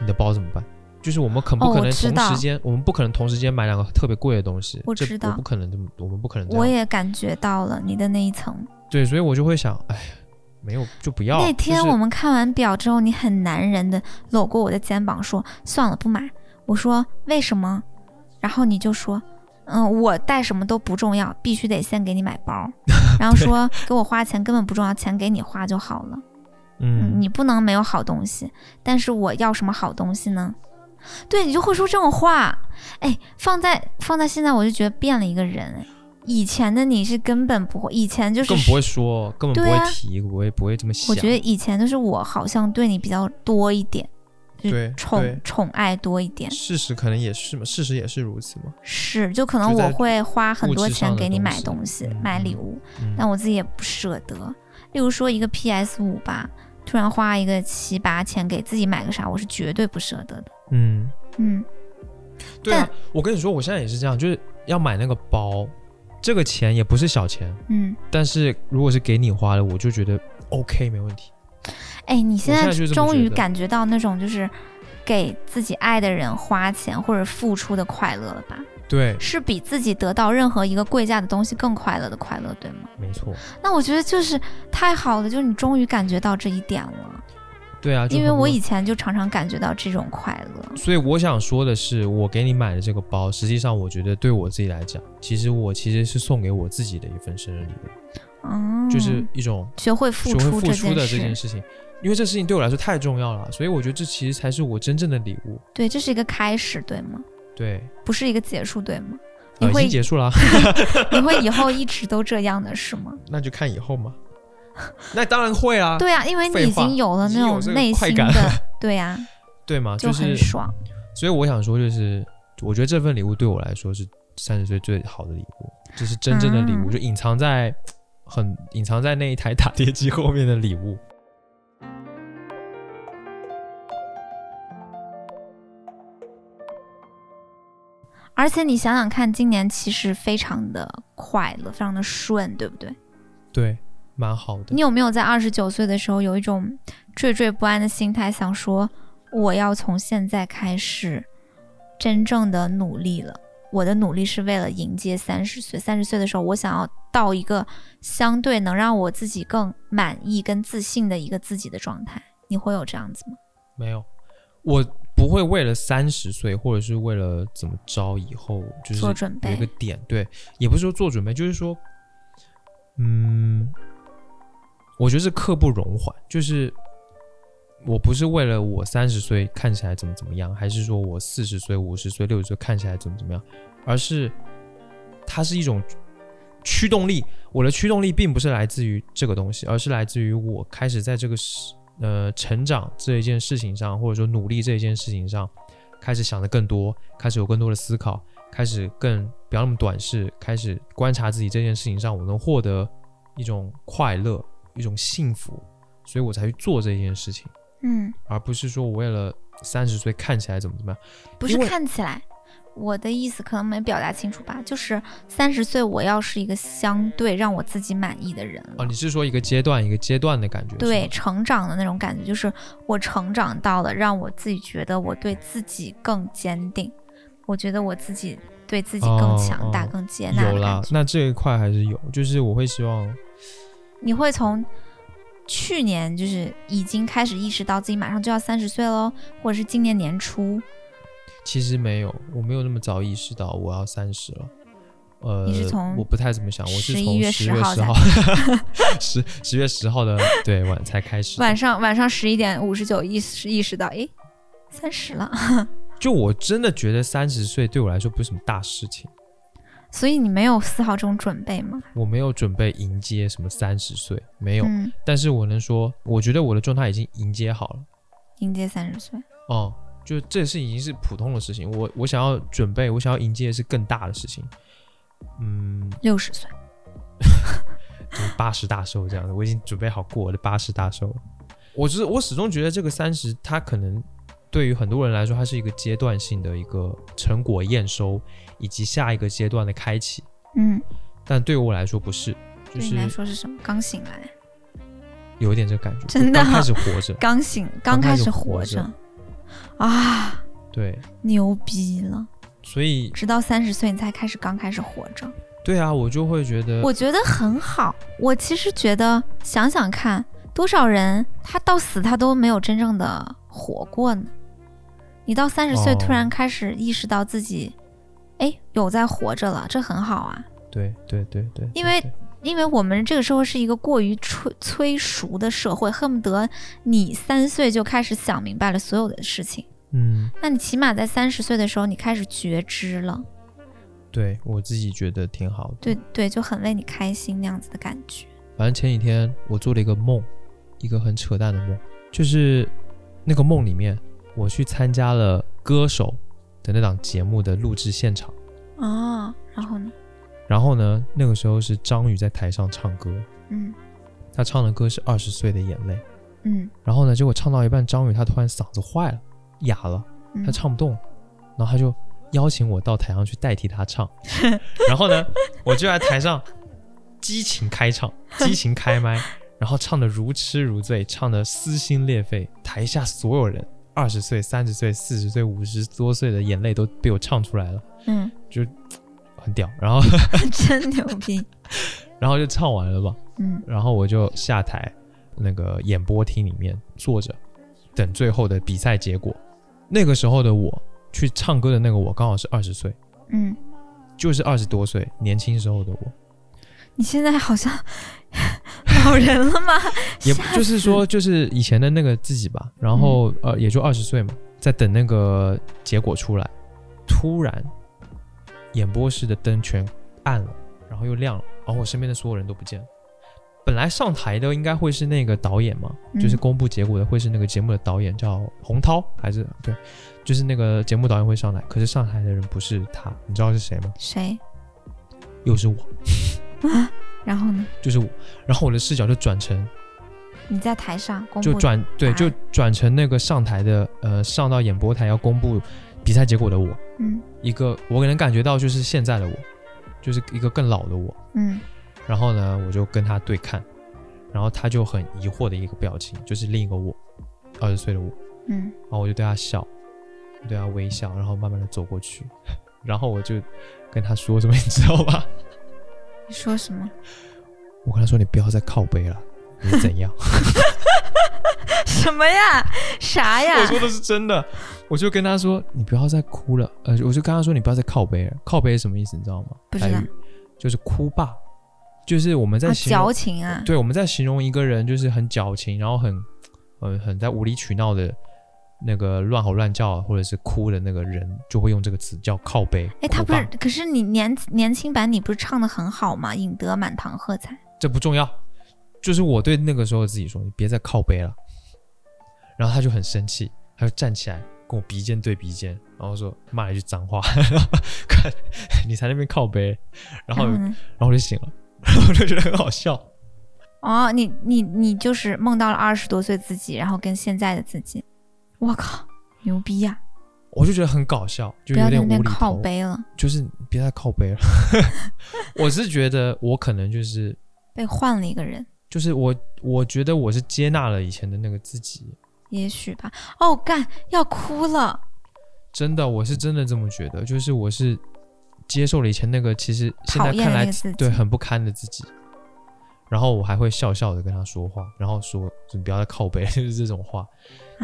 你的包怎么办？就是我们可不哦可能同时间，我们不可能同时间买两个特别贵的东西，我知道我不可能这么，我们不可能这样。我也感觉到了你的那一层。对，所以我就会想，哎，没有就不要。那天我们看完表之后，你很男人的搂过我的肩膀说：“算了，不买。”我说：“为什么？”然后你就说：“嗯，我带什么都不重要，必须得先给你买包。”然后说：“给我花钱根本不重要，钱给你花就好了。嗯，嗯，你不能没有好东西。但是我要什么好东西呢？对你就会说这种话。哎，放在放在现在，我就觉得变了一个人。哎，以前的你是根本不会，以前就是更不会说，根本不会提，不会不会这么想。我觉得以前就是我好像对你比较多一点，就是对宠宠爱多一点。事实可能也是嘛，事实也是如此嘛。是，就可能我会花很多钱给你买东西买礼物，嗯但我自己也不舍得。例如说一个 PS 五吧，突然花一个七八千给自己买个啥，我是绝对不舍得的。嗯，嗯，对啊，我跟你说，我现在也是这样，就是要买那个包，这个钱也不是小钱，嗯，但是如果是给你花的，我就觉得 OK 没问题。哎，你现在终于感觉到那种就是给自己爱的人花钱或者付出的快乐了吧？对，是比自己得到任何一个贵价的东西更快乐的快乐，对吗？没错，那我觉得就是太好了，就是你终于感觉到这一点了，对啊，因为我以前就常常感觉到这种快乐。所以我想说的是，我给你买的这个包，实际上我觉得对我自己来讲，其实我其实是送给我自己的一份生日礼物，嗯，就是一种学会付出这出的这，件事情。因为这事情对我来说太重要了，所以我觉得这其实才是我真正的礼物。对，这是一个开始，对吗？对，不是一个结束，对吗？你呃，已会经结束了，你会以后一直都这样的是吗？那就看以后嘛。那当然会啊，对啊，因为你已经有了那种内心的，对呀、对吗？就很是，爽。所以我想说，就是我觉得这份礼物对我来说是三十岁最好的礼物，就是真正的礼物，嗯就隐藏在很隐藏在那一台打碟机后面的礼物。而且你想想看，今年其实非常的快乐，非常的顺，对不对？对，蛮好的你。有没有在二十九岁的时候有一种惴惴不安的心态，想说我要从现在开始真正的努力了？我的努力是为了迎接三十岁。三十岁的时候，我想要到一个相对能让我自己更满意、跟自信的一个自己的状态。你会有这样子吗？没有，我不会为了三十岁，或者是为了怎么着以后，就是做准备有一个点，对，也不是说做准备，就是说，嗯，我觉得是刻不容缓，就是我不是为了我三十岁看起来怎么怎么样，还是说我四十岁、五十岁、六十岁看起来怎么怎么样，而是它是一种驱动力。我的驱动力并不是来自于这个东西，而是来自于我开始在这个时呃成长这一件事情上，或者说努力这一件事情上，开始想的更多，开始有更多的思考，开始更不要那么短视，开始观察自己这件事情上，我能获得一种快乐，一种幸福，所以我才去做这件事情，嗯，而不是说我为了三十岁看起来怎么怎么样。不是看起来，我的意思可能没表达清楚吧？就是三十岁，我要是一个相对让我自己满意的人了。哦，你是说一个阶段一个阶段的感觉？对成长的那种感觉，就是我成长到了，让我自己觉得我对自己更坚定，我觉得我自己对自己更强大、更接纳有。啦那这一块还是有，就是我会希望，你会从去年就是已经开始意识到自己马上就要三十岁喽，或者是今年年初，其实没有，我没有那么早意识到我要三十了。呃，你是从我不太怎么想，我是11从月10号十月十号，十十月十号的对晚才开始。晚上晚上十一点五十九意识意识到，诶，三十了，就我真的觉得三十岁对我来说不是什么大事情，所以你没有丝毫这种准备吗？我没有准备迎接什么三十岁，没有。嗯，但是我能说，我觉得我的状态已经迎接好了。迎接三十岁，哦，就这事已经是普通的事情。我我想要准备，我想要迎接的是更大的事情。嗯，六十岁，八十大寿这样的，我已经准备好过我的八十大寿了。我是我始终觉得这个三十，它可能对于很多人来说，它是一个阶段性的一个成果验收，以及下一个阶段的开启。嗯，但对于我来说不是，就是对你来说是什么？刚醒来，有一点这个感觉，真的刚开始活着。刚醒，刚开始活着，啊，对，牛逼了！所以直到三十岁你才开始刚开始活着，对啊，我就会觉得，我觉得很好。我其实觉得，想想看，多少人他到死他都没有真正的活过呢？你到三十岁哦突然开始意识到自己，哎，有在活着了，这很好啊。对对对对，因为对因为我们这个社会是一个过于催催熟的社会，恨不得你三岁就开始想明白了所有的事情。嗯，那你起码在三十岁的时候，你开始觉知了，对我自己觉得挺好的。对对，就很为你开心那样子的感觉。反正前几天我做了一个梦，一个很扯淡的梦，就是那个梦里面，我去参加了歌手的那档节目的录制现场。哦，然后呢？然后呢，那个时候是张宇在台上唱歌，嗯。他唱的歌是《二十岁的眼泪》。嗯。然后呢，结果唱到一半，张宇他突然嗓子坏了，哑了，嗯，他唱不动，然后他就邀请我到台上去代替他唱。然后呢，我就在台上激情开唱，激情开麦，然后唱的如痴如醉，唱的撕心裂肺，台下所有人，二十岁、三十岁、四十岁、五十多岁的眼泪都被我唱出来了，嗯，很屌。然后，真牛逼。然后就唱完了嘛，嗯然后我就下台那个演播厅里面坐着，等最后的比赛结果。那个时候的我去唱歌的那个我刚好是二十岁，嗯，就是二十多岁年轻时候的我，你现在好像老人了吗？也就是说就是以前的那个自己吧。然后、嗯呃也就二十岁嘛，在等那个结果出来，突然演播室的灯全暗了，然后又亮了，然后我身边的所有人都不见了。本来上台的应该会是那个导演嘛，就是嗯公布结果的会是那个节目的导演叫洪涛，还是对，就是那个节目导演会上来，可是上台的人不是他，你知道是谁吗？谁？又是我啊，然后呢？就是我，然后我的视角就转成你在台上公布就转对，就转成那个上台的呃上到演播台要公布比赛结果的我，嗯一个我能感觉到就是现在的我，就是一个更老的我，嗯然后呢我就跟他对看，然后他就很疑惑的一个表情，就是另一个我，二十岁的我。嗯然后我就对他笑，对他微笑，然后慢慢的走过去，然后我就跟他说什么，你知道吧？你说什么？我跟他说你不要再靠背了，你怎样？什么呀？啥呀？我说的是真的，我就跟他说你不要再哭了，呃，我就跟他说你不要再靠背了，靠背是什么意思？你知道吗？不知道就是哭爸，就是我们在啊，形容，矫情啊！对，我们在形容一个人就是很矫情，然后很呃很在无理取闹的。那个乱吼乱叫或者是哭的那个人，就会用这个词叫靠背。哎，他不是，可是你年年轻版你不是唱的很好吗？引得满堂喝彩。这不重要，就是我对那个时候的自己说，你别再靠背了。然后他就很生气，他就站起来跟我鼻尖对鼻尖，然后说骂了一句脏话，看 你才那边靠背，然后然然后我就醒了，然后我就觉得很好笑。哦，你你你就是梦到了二十多岁自己，然后跟现在的自己，我靠，牛逼呀、我就觉得很搞笑，就有点无厘那边靠头，背了，就是别再靠背了。我是觉得我可能就是被换了一个人，就是我我觉得我是接纳了以前的那个自己，也许吧。哦，干，要哭了。真的，我是真的这么觉得，就是我是接受了以前那个其实现在看来对很不堪的自己，然后我还会笑笑的跟他说话，然后说你不要再靠背，就是这种话，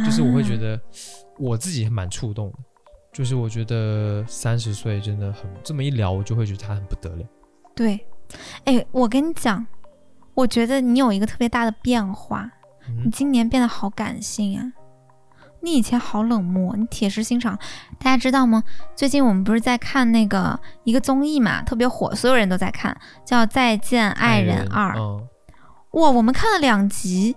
就是我会觉得我自己蛮触动的，就是我觉得三十岁真的很这么一聊，我就会觉得他很不得了。对，哎，我跟你讲，我觉得你有一个特别大的变化，你嗯，今年变得好感性啊！你以前好冷漠，你铁石心肠。大家知道吗？最近我们不是在看那个一个综艺嘛，特别火，所有人都在看，叫《再见爱人二》。嗯，哇，我们看了两集，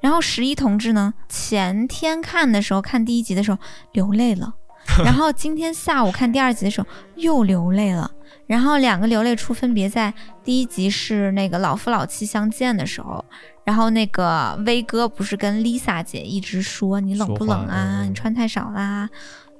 然后十一同志呢，前天看的时候看第一集的时候流泪了，然后今天下午看第二集的时候又流泪了，然后两个流泪处分别在第一集是那个老夫老妻相见的时候，然后那个威哥不是跟 Lisa 姐一直说你冷不冷啊，嗯你穿太少啦。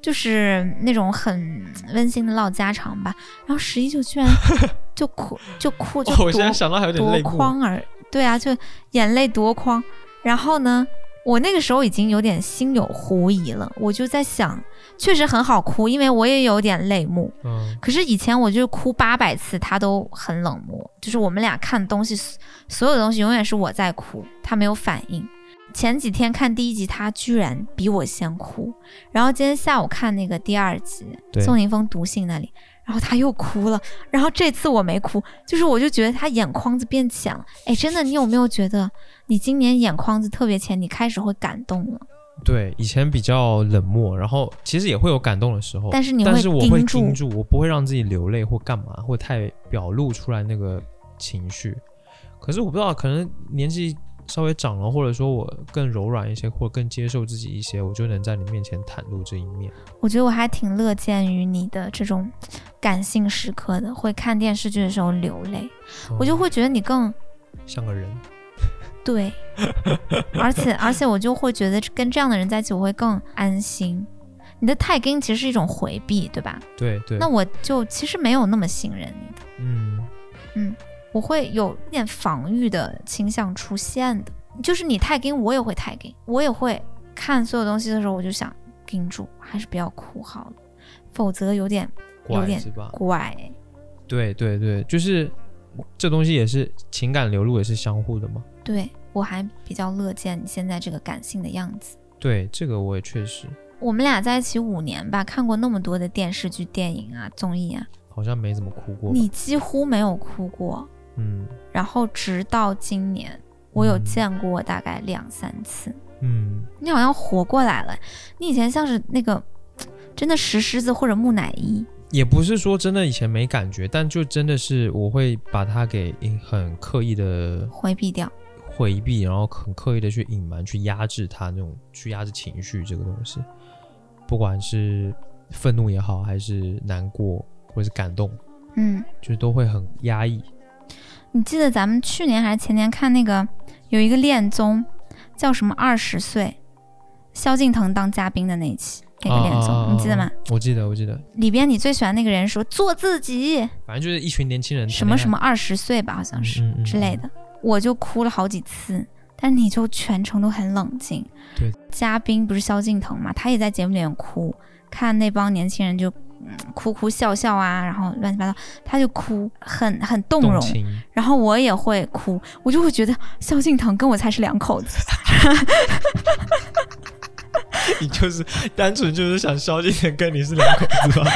就是那种很温馨的唠家常吧，然后十一就居然 就哭就哭就哦我现在想到还有点夺泪目。眶而对啊，就眼泪夺眶。然后呢，我那个时候已经有点心有狐疑了，我就在想，确实很好哭，因为我也有点泪目。嗯，可是以前我就哭八百次，他都很冷漠，就是我们俩看东西，所有的东西永远是我在哭，他没有反应。前几天看第一集，他居然比我先哭，然后今天下午看那个第二集宋宁峰读信那里，然后他又哭了，然后这次我没哭，就是我就觉得他眼眶子变浅了。哎，真的，你有没有觉得你今年眼眶子特别浅，你开始会感动了？对，以前比较冷漠，然后其实也会有感动的时候，但是你但是我会住，我不会让自己流泪或干嘛，或太表露出来那个情绪。可是我不知道，可能年纪稍微长了，或者说我更柔软一些，或者更接受自己一些，我就能在你面前袒露这一面。我觉得我还挺乐见于你的这种感性时刻的，会看电视剧的时候流泪，我就嗯会觉得你更像个人，对，而且而且我就会觉得跟这样的人在一起，我会更安心。你的太根其实是一种回避，对吧？对对，那我就其实没有那么信任你的，嗯。嗯，我会有一点防御的倾向出现的。就是你太根，我也会太根，我也会看所有东西的时候，我就想盯住，还是不要哭好了，否则有点有点？怪。对对对，就是这东西也是情感流露，也是相互的嘛。对我还比较乐见你现在这个感性的样子。对，这个我也确实我们俩在一起五年吧，看过那么多的电视剧、电影啊、综艺啊，好像没怎么哭过。你几乎没有哭过。嗯然后直到今年，我有嗯见过大概两三次。嗯，你好像活过来了，你以前像是那个真的石狮子或者木乃伊。也不是说真的以前没感觉，但就真的是我会把它给很刻意的回避掉。回避，然后很刻意的去隐瞒、去压制它那种，去压制情绪这个东西，不管是愤怒也好，还是难过或者是感动，嗯，就是都会很压抑。你记得咱们去年还是前年看那个有一个恋综，叫什么二十岁，萧敬腾当嘉宾的那一期那个恋综，啊你记得吗？？我记得，我记得，里边你最喜欢那个人说做自己，反正就是一群年轻人什么什么么二十岁吧，好像是、嗯嗯嗯之类的，我就哭了好几次，但你就全程都很冷静。对，嘉宾不是萧敬腾嘛，他也在节目里面哭，看那帮年轻人就。嗯哭哭笑笑啊，然后乱七八糟，他就哭，很很动容，动，然后我也会哭，我就会觉得萧敬腾跟我才是两口子。你就是单纯就是想萧敬腾跟你是两口子吧？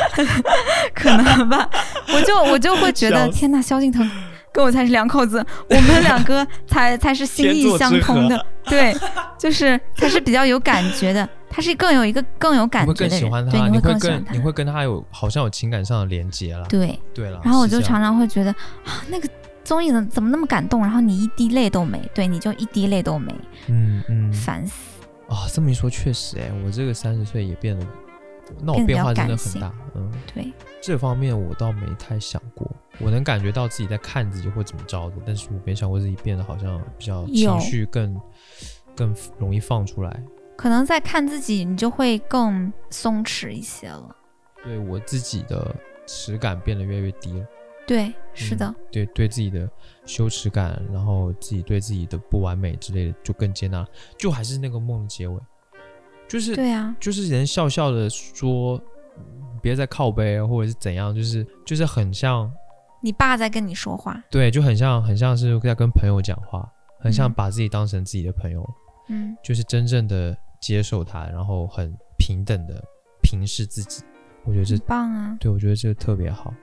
可能吧，我就我就会觉得天呐，萧敬腾跟我才是两口子，我们两个才才是心意相通的，对，就是才是比较有感觉的，他是更有一个更有感觉的人，更喜欢他，对，你你会更喜欢他更你，会跟他有好像有情感上的连接了。对，对了，然后我就常常会觉得啊，那个综艺怎怎么那么感动，然后你一滴泪都没，对，你就一滴泪都没，嗯嗯烦死。啊，这么一说确实哎，我这个三十岁也变得，那我变化真的很大，嗯。对，这方面我倒没太想过，我能感觉到自己在看自己或怎么着的，但是我没想过自己变得好像比较情绪更更容易放出来。可能在看自己，你就会更松弛一些了。对我自己的耻感变得越来越低了。对，是的，嗯对对自己的羞耻感，然后自己对自己的不完美之类的就更接纳，就还是那个梦的结尾，就是对啊，就是人笑笑的说嗯别再靠背啊或者是怎样，就是就是很像你爸在跟你说话，对，就很像很像是在跟朋友讲话，很像嗯。把自己当成自己的朋友，嗯，就是真正的接受它，然后很平等的、平平视自己。我觉得这很棒啊！对我觉得这个特别好。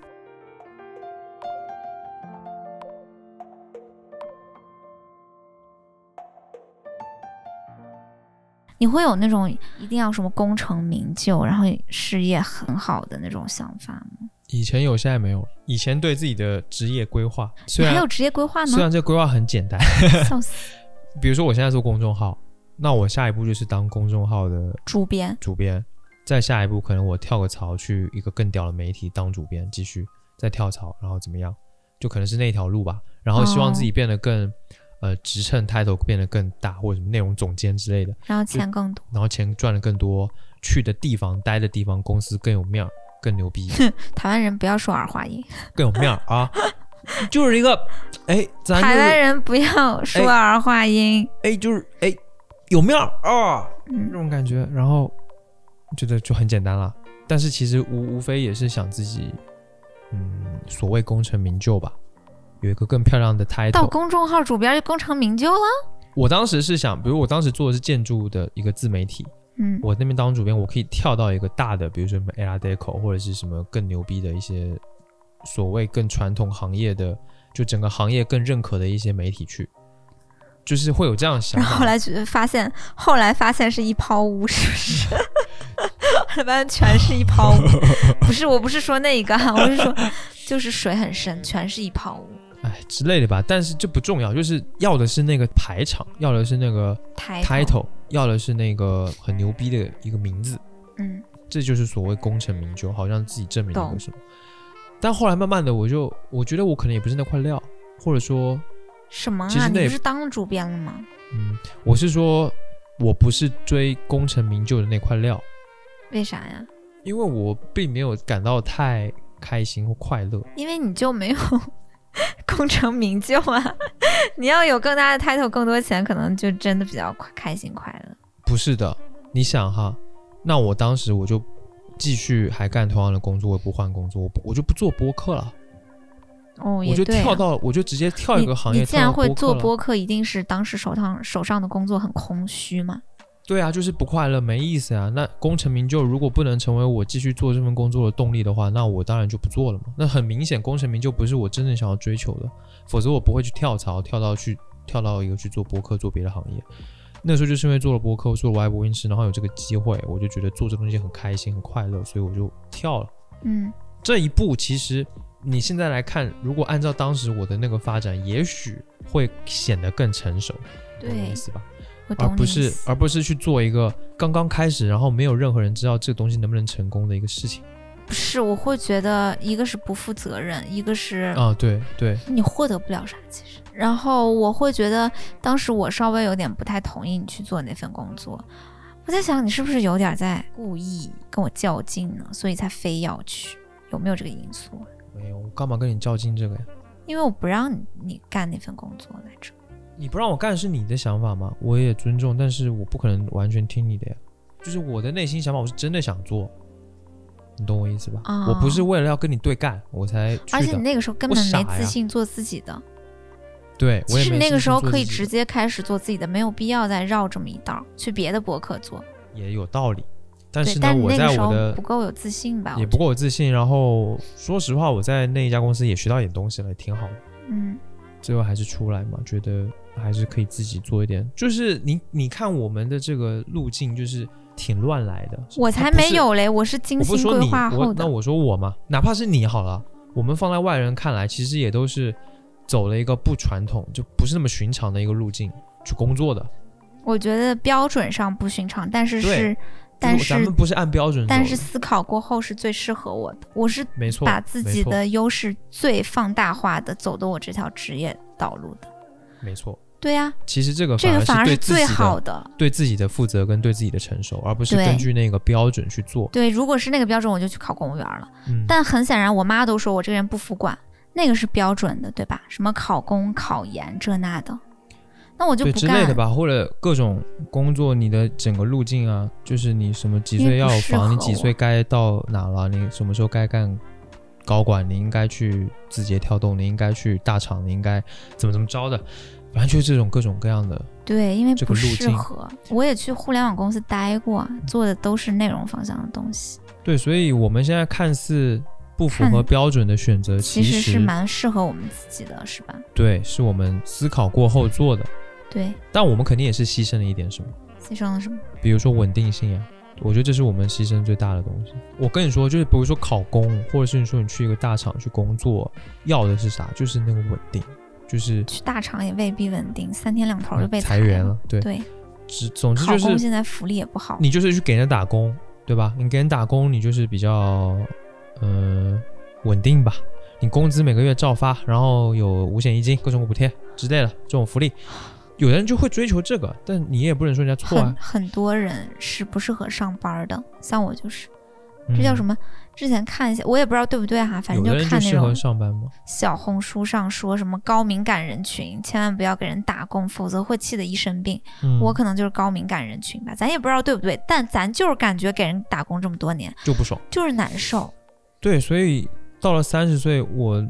你会有那种一定要什么功成名就，然后事业很好的那种想法吗？以前有，现在没有。以前对自己的职业规划，虽然还有职业规划呢虽，然这个规划很简单，笑死！比如说我现在做公众号，那我下一步就是当公众号的主编，主编，再下一步可能我跳个槽去一个更屌的媒体当主编，继续再跳槽，然后怎么样？就可能是那条路吧。然后希望自己变得更、呃职称 title 变得更大，或者什么内容总监之类的，然后钱更多。然后钱赚的更多，去的地方待的地方公司更有面儿，更牛逼，台湾人不要说儿化音，更有面儿啊！就是一个哎，咱就台湾人不要说儿化音。哎，就是哎有面儿啊！这嗯，种感觉，然后觉得就很简单了。但是其实无无非也是想自己，嗯，所谓功成名就吧，有一个更漂亮的 title。到公众号主编就功成名就了。我当时是想，比如我当时做的是建筑的一个自媒体，嗯，我那边当主编，我可以跳到一个大的，比如说什么 Art Deco 或者是什么更牛逼的一些所谓更传统行业的，就整个行业更认可的一些媒体去，就是会有这样的想法。然后后来觉得发现，后来发现是一泡污，是不是？发现全是一泡污，不是，我不是说那个啊，我是说，就是水很深，全是一泡污。哎之类的吧，但是这不重要，就是要的是那个排场，要的是那个 title，title，要的是那个很牛逼的一个名字，嗯，这就是所谓功成名就，好像自己证明了个什么。但后来慢慢的，我就我觉得我可能也不是那块料，或者说，什么啊？你不是当了主编了吗？嗯，我是说我不是追功成名就的那块料，为啥呀？因为我并没有感到太开心或快乐。因为你就没有 功成名就啊！你要有更大的 title，更多钱，可能就真的比较快开心快乐。不是的，你想哈，那我当时我就继续还干同样的工作，我也不换工作，我不我就不做播客了。哦，我就。跳到，我就直接跳一个行业。你，既然会做播，客，一定是当时手上手上的工作很空虚嘛？对啊，就是不快乐，没意思啊。那功成名就，如果不能成为我继续做这份工作的动力的话，那我当然就不做了嘛。那很明显，功成名就不是我真正想要追求的，否则我不会去跳槽，跳到去跳到一个去做播客，做别的行业。那时候就是因为做了播客，做了我爱播音师，然后有这个机会，我就觉得做这东西很开心、很快乐，所以我就跳了。嗯，这一步其实你现在来看，如果按照当时我的那个发展，也许会显得更成熟，对意，思吧？而不是而不是去做一个刚刚开始，然后没有任何人知道这个东西能不能成功的一个事情不是，我会觉得一个是不负责任，一个是啊！对对，你获得不了啥，其实。然后我会觉得，当时我稍微有点不太同意你去做那份工作。我在想，你是不是有点在故意跟我较劲呢？所以才非要去，有没有这个因素？没有，我干嘛跟你较劲这个呀？因为我不让你你干那份工作来着。你不让我干是你的想法吗？我也尊重，但是我不可能完全听你的呀。就是我的内心想法，我是真的想做，你懂我意思吧？哦我不是为了要跟你对干，我才。而且你那个时候根本没自信做自己的，对，我其实那个时候可以直接开始做自己的，没有必要再绕这么一道去别的博客做。也有道理，但，是呢，我在我的不够有自信吧？也不够有自信，然后说实话，我在那一家公司也学到一点东西了，挺好的。嗯，最后还是出来嘛，觉得还是可以自己做一点。就是你你看我们的这个路径，就是挺乱来的。我才没有嘞，我是精心规划后的。那我说我嘛，哪怕是你好了，我们放在外人看来，其实也都是走了一个不传统，就不是那么寻常的一个路径去工作的。我觉得标准上不寻常，但是是，但是咱们不是按标准，但是思考过后是最适合我的。我是没错，把自己的优势最放大化的走的我这条职业道路的。没错。对呀、其实这个这个反而是最好的的。对自己的负责跟对自己的成熟，而不是根据那个标准去做。对，如果是那个标准，我就去考公务员了。嗯，但很显然，我妈都说我这个人不服管，那个是标准的，对吧？什么考公、考研这那的，那我就不干。之类的吧，或者各种工作，你的整个路径啊，就是你什么几岁要房，你几岁该到哪了，你什么时候该干高管，你应该去字节跳动，你应该去大厂，你应该怎么怎么着的，反正就是这种各种各样的。对，因为不这个路径适合。我也去互联网公司待过，做的都是内容方向的东西，对，所以我们现在看似不符合标准的选择，其实是蛮适合我们自己的，是吧？对，是我们思考过后做的。对，但我们肯定也是牺牲了一点什么，牺牲了什么？比如说稳定性呀、我觉得这是我们牺牲最大的东西。我跟你说，就是比如说考公，或者是你说你去一个大厂去工作，要的是啥？就是那个稳定，就是去大厂也未必稳定，三天两头就被裁员了。对，对，只总之就是现在福利也不好。你就是去给人打工，对吧？你给人打工，你就是比较呃稳定吧。你工资每个月照发，然后有五险一金、各种补贴之类的这种福利，有的人就会追求这个，但你也不能说人家错很啊。很多人是不适合上班的，像我就是，这叫什么？么？之前看一下，我也不知道对不对哈，反正就看那种上班吗？小红书上说什么高敏感人群，千万不要给人打工，否则会气得一身病。嗯，我可能就是高敏感人群吧，咱也不知道对不对，但咱就是感觉给人打工这么多年，就不爽。就是难受。对，所以到了三十岁，我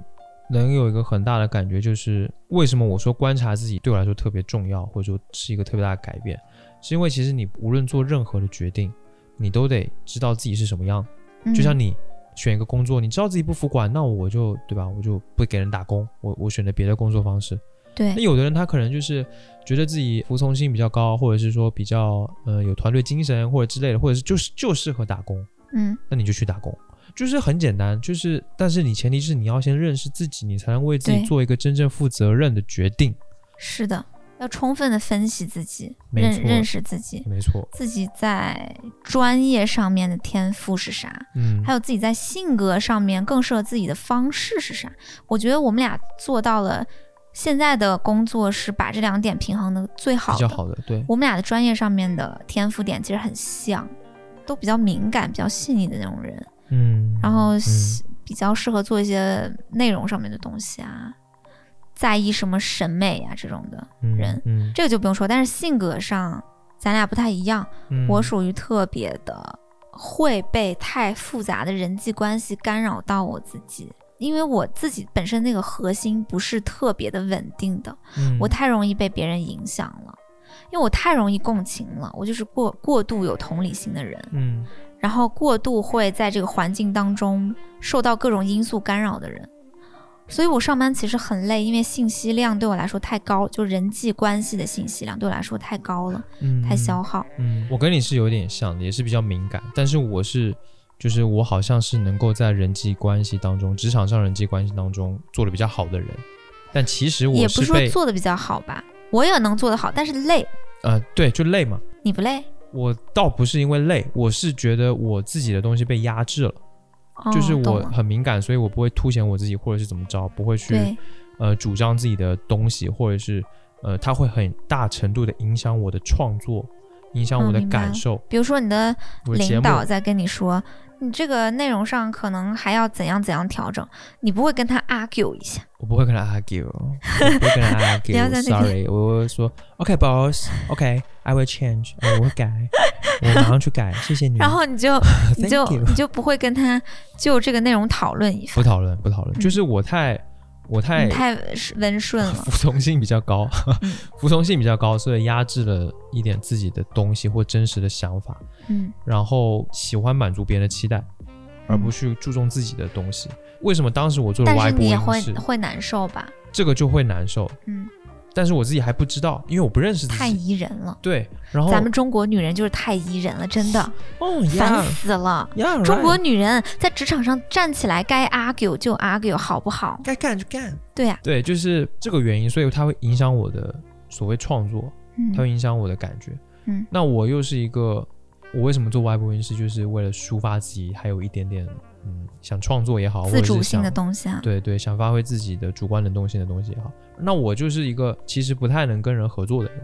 能有一个很大的感觉，就是为什么我说观察自己对我来说特别重要，或者说是一个特别大的改变，是因为其实你无论做任何的决定，你都得知道自己是什么样。嗯、就像你选一个工作，你知道自己不服管，那我就对吧？我就不给人打工，我我选择别的工作方式。对那有的人他可能就是觉得自己服从性比较高，或者是说比较呃有团队精神或者之类的，或者是就是就适合打工，嗯，那你就去打工，就是很简单，就是但是你前提是你要先认识自己，你才能为自己做一个真正负责任的决定。是的，要充分的分析自己，认认识自己，没错，自己在专业上面的天赋是啥，嗯，还有自己在性格上面更适合自己的方式是啥。我觉得我们俩做到了，现在的工作是把这两点平衡的最好的。比较好的，对，我们俩的专业上面的天赋点其实很像，都比较敏感、比较细腻的那种人，嗯，然后嗯比较适合做一些内容上面的东西啊，在意什么审美啊这种的，嗯人嗯，这个就不用说。但是性格上，咱俩不太一样。嗯我属于特别的会被太复杂的人际关系干扰到我自己，因为我自己本身那个核心不是特别的稳定的，嗯我太容易被别人影响了，因为我太容易共情了，我就是过过度有同理心的人，嗯然后过度会在这个环境当中受到各种因素干扰的人。所以我上班其实很累，因为信息量对我来说太高，就人际关系的信息量对我来说太高了，嗯太消耗。嗯，我跟你是有点像的，也是比较敏感，但是我是，就是我好像是能够在人际关系当中，职场上人际关系当中做的比较好的人，但其实我也不是说做的比较好吧，我也能做得好，但是累，呃对，就累嘛。你不累？我倒不是因为累，我是觉得我自己的东西被压制了，哦、就是我很敏感，所以我不会凸显我自己，或者是怎么着，不会去，呃主张自己的东西，或者是呃它会很大程度的影响我的创作，影响我的感受。比如说你的领导在跟你说，你这个内容上可能还要怎样怎样调整，你不会跟他 argue 一下，我不会跟他 argue，我不会跟他不 要在那边 argue，sorry，我会说 OK boss，OK，I will change，呃我会改，我马上去改，谢谢你。然后你就 你就你就不会跟他就这个内容讨论一下，不讨论，不讨论，嗯就是我太我太太温顺了，服从性比较高，嗯。服从性比较高，所以压制了一点自己的东西或真实的想法，嗯。然后喜欢满足别人的期待，而不去注重自己的东西。为什么当时我做了但 Y 是你也会会难受吧？这个就会难受，嗯，但是我自己还不知道，因为我不认识自太己。宜人了。对，然后咱们中国女人就是太宜人了，真的哦烦死了。呀，中国女人在职场上站起来，该 argue 就 argue，好不好？该干就干。对呀、对，就是这个原因，所以它会影响我的所谓创作，嗯它会影响我的感觉。嗯那我又是一个，我为什么做外部音是就是为了抒发自己，还有一点点嗯想创作也好，自主性的东西啊。对对，想发挥自己的主观能动性的东西也好。那我就是一个其实不太能跟人合作的人，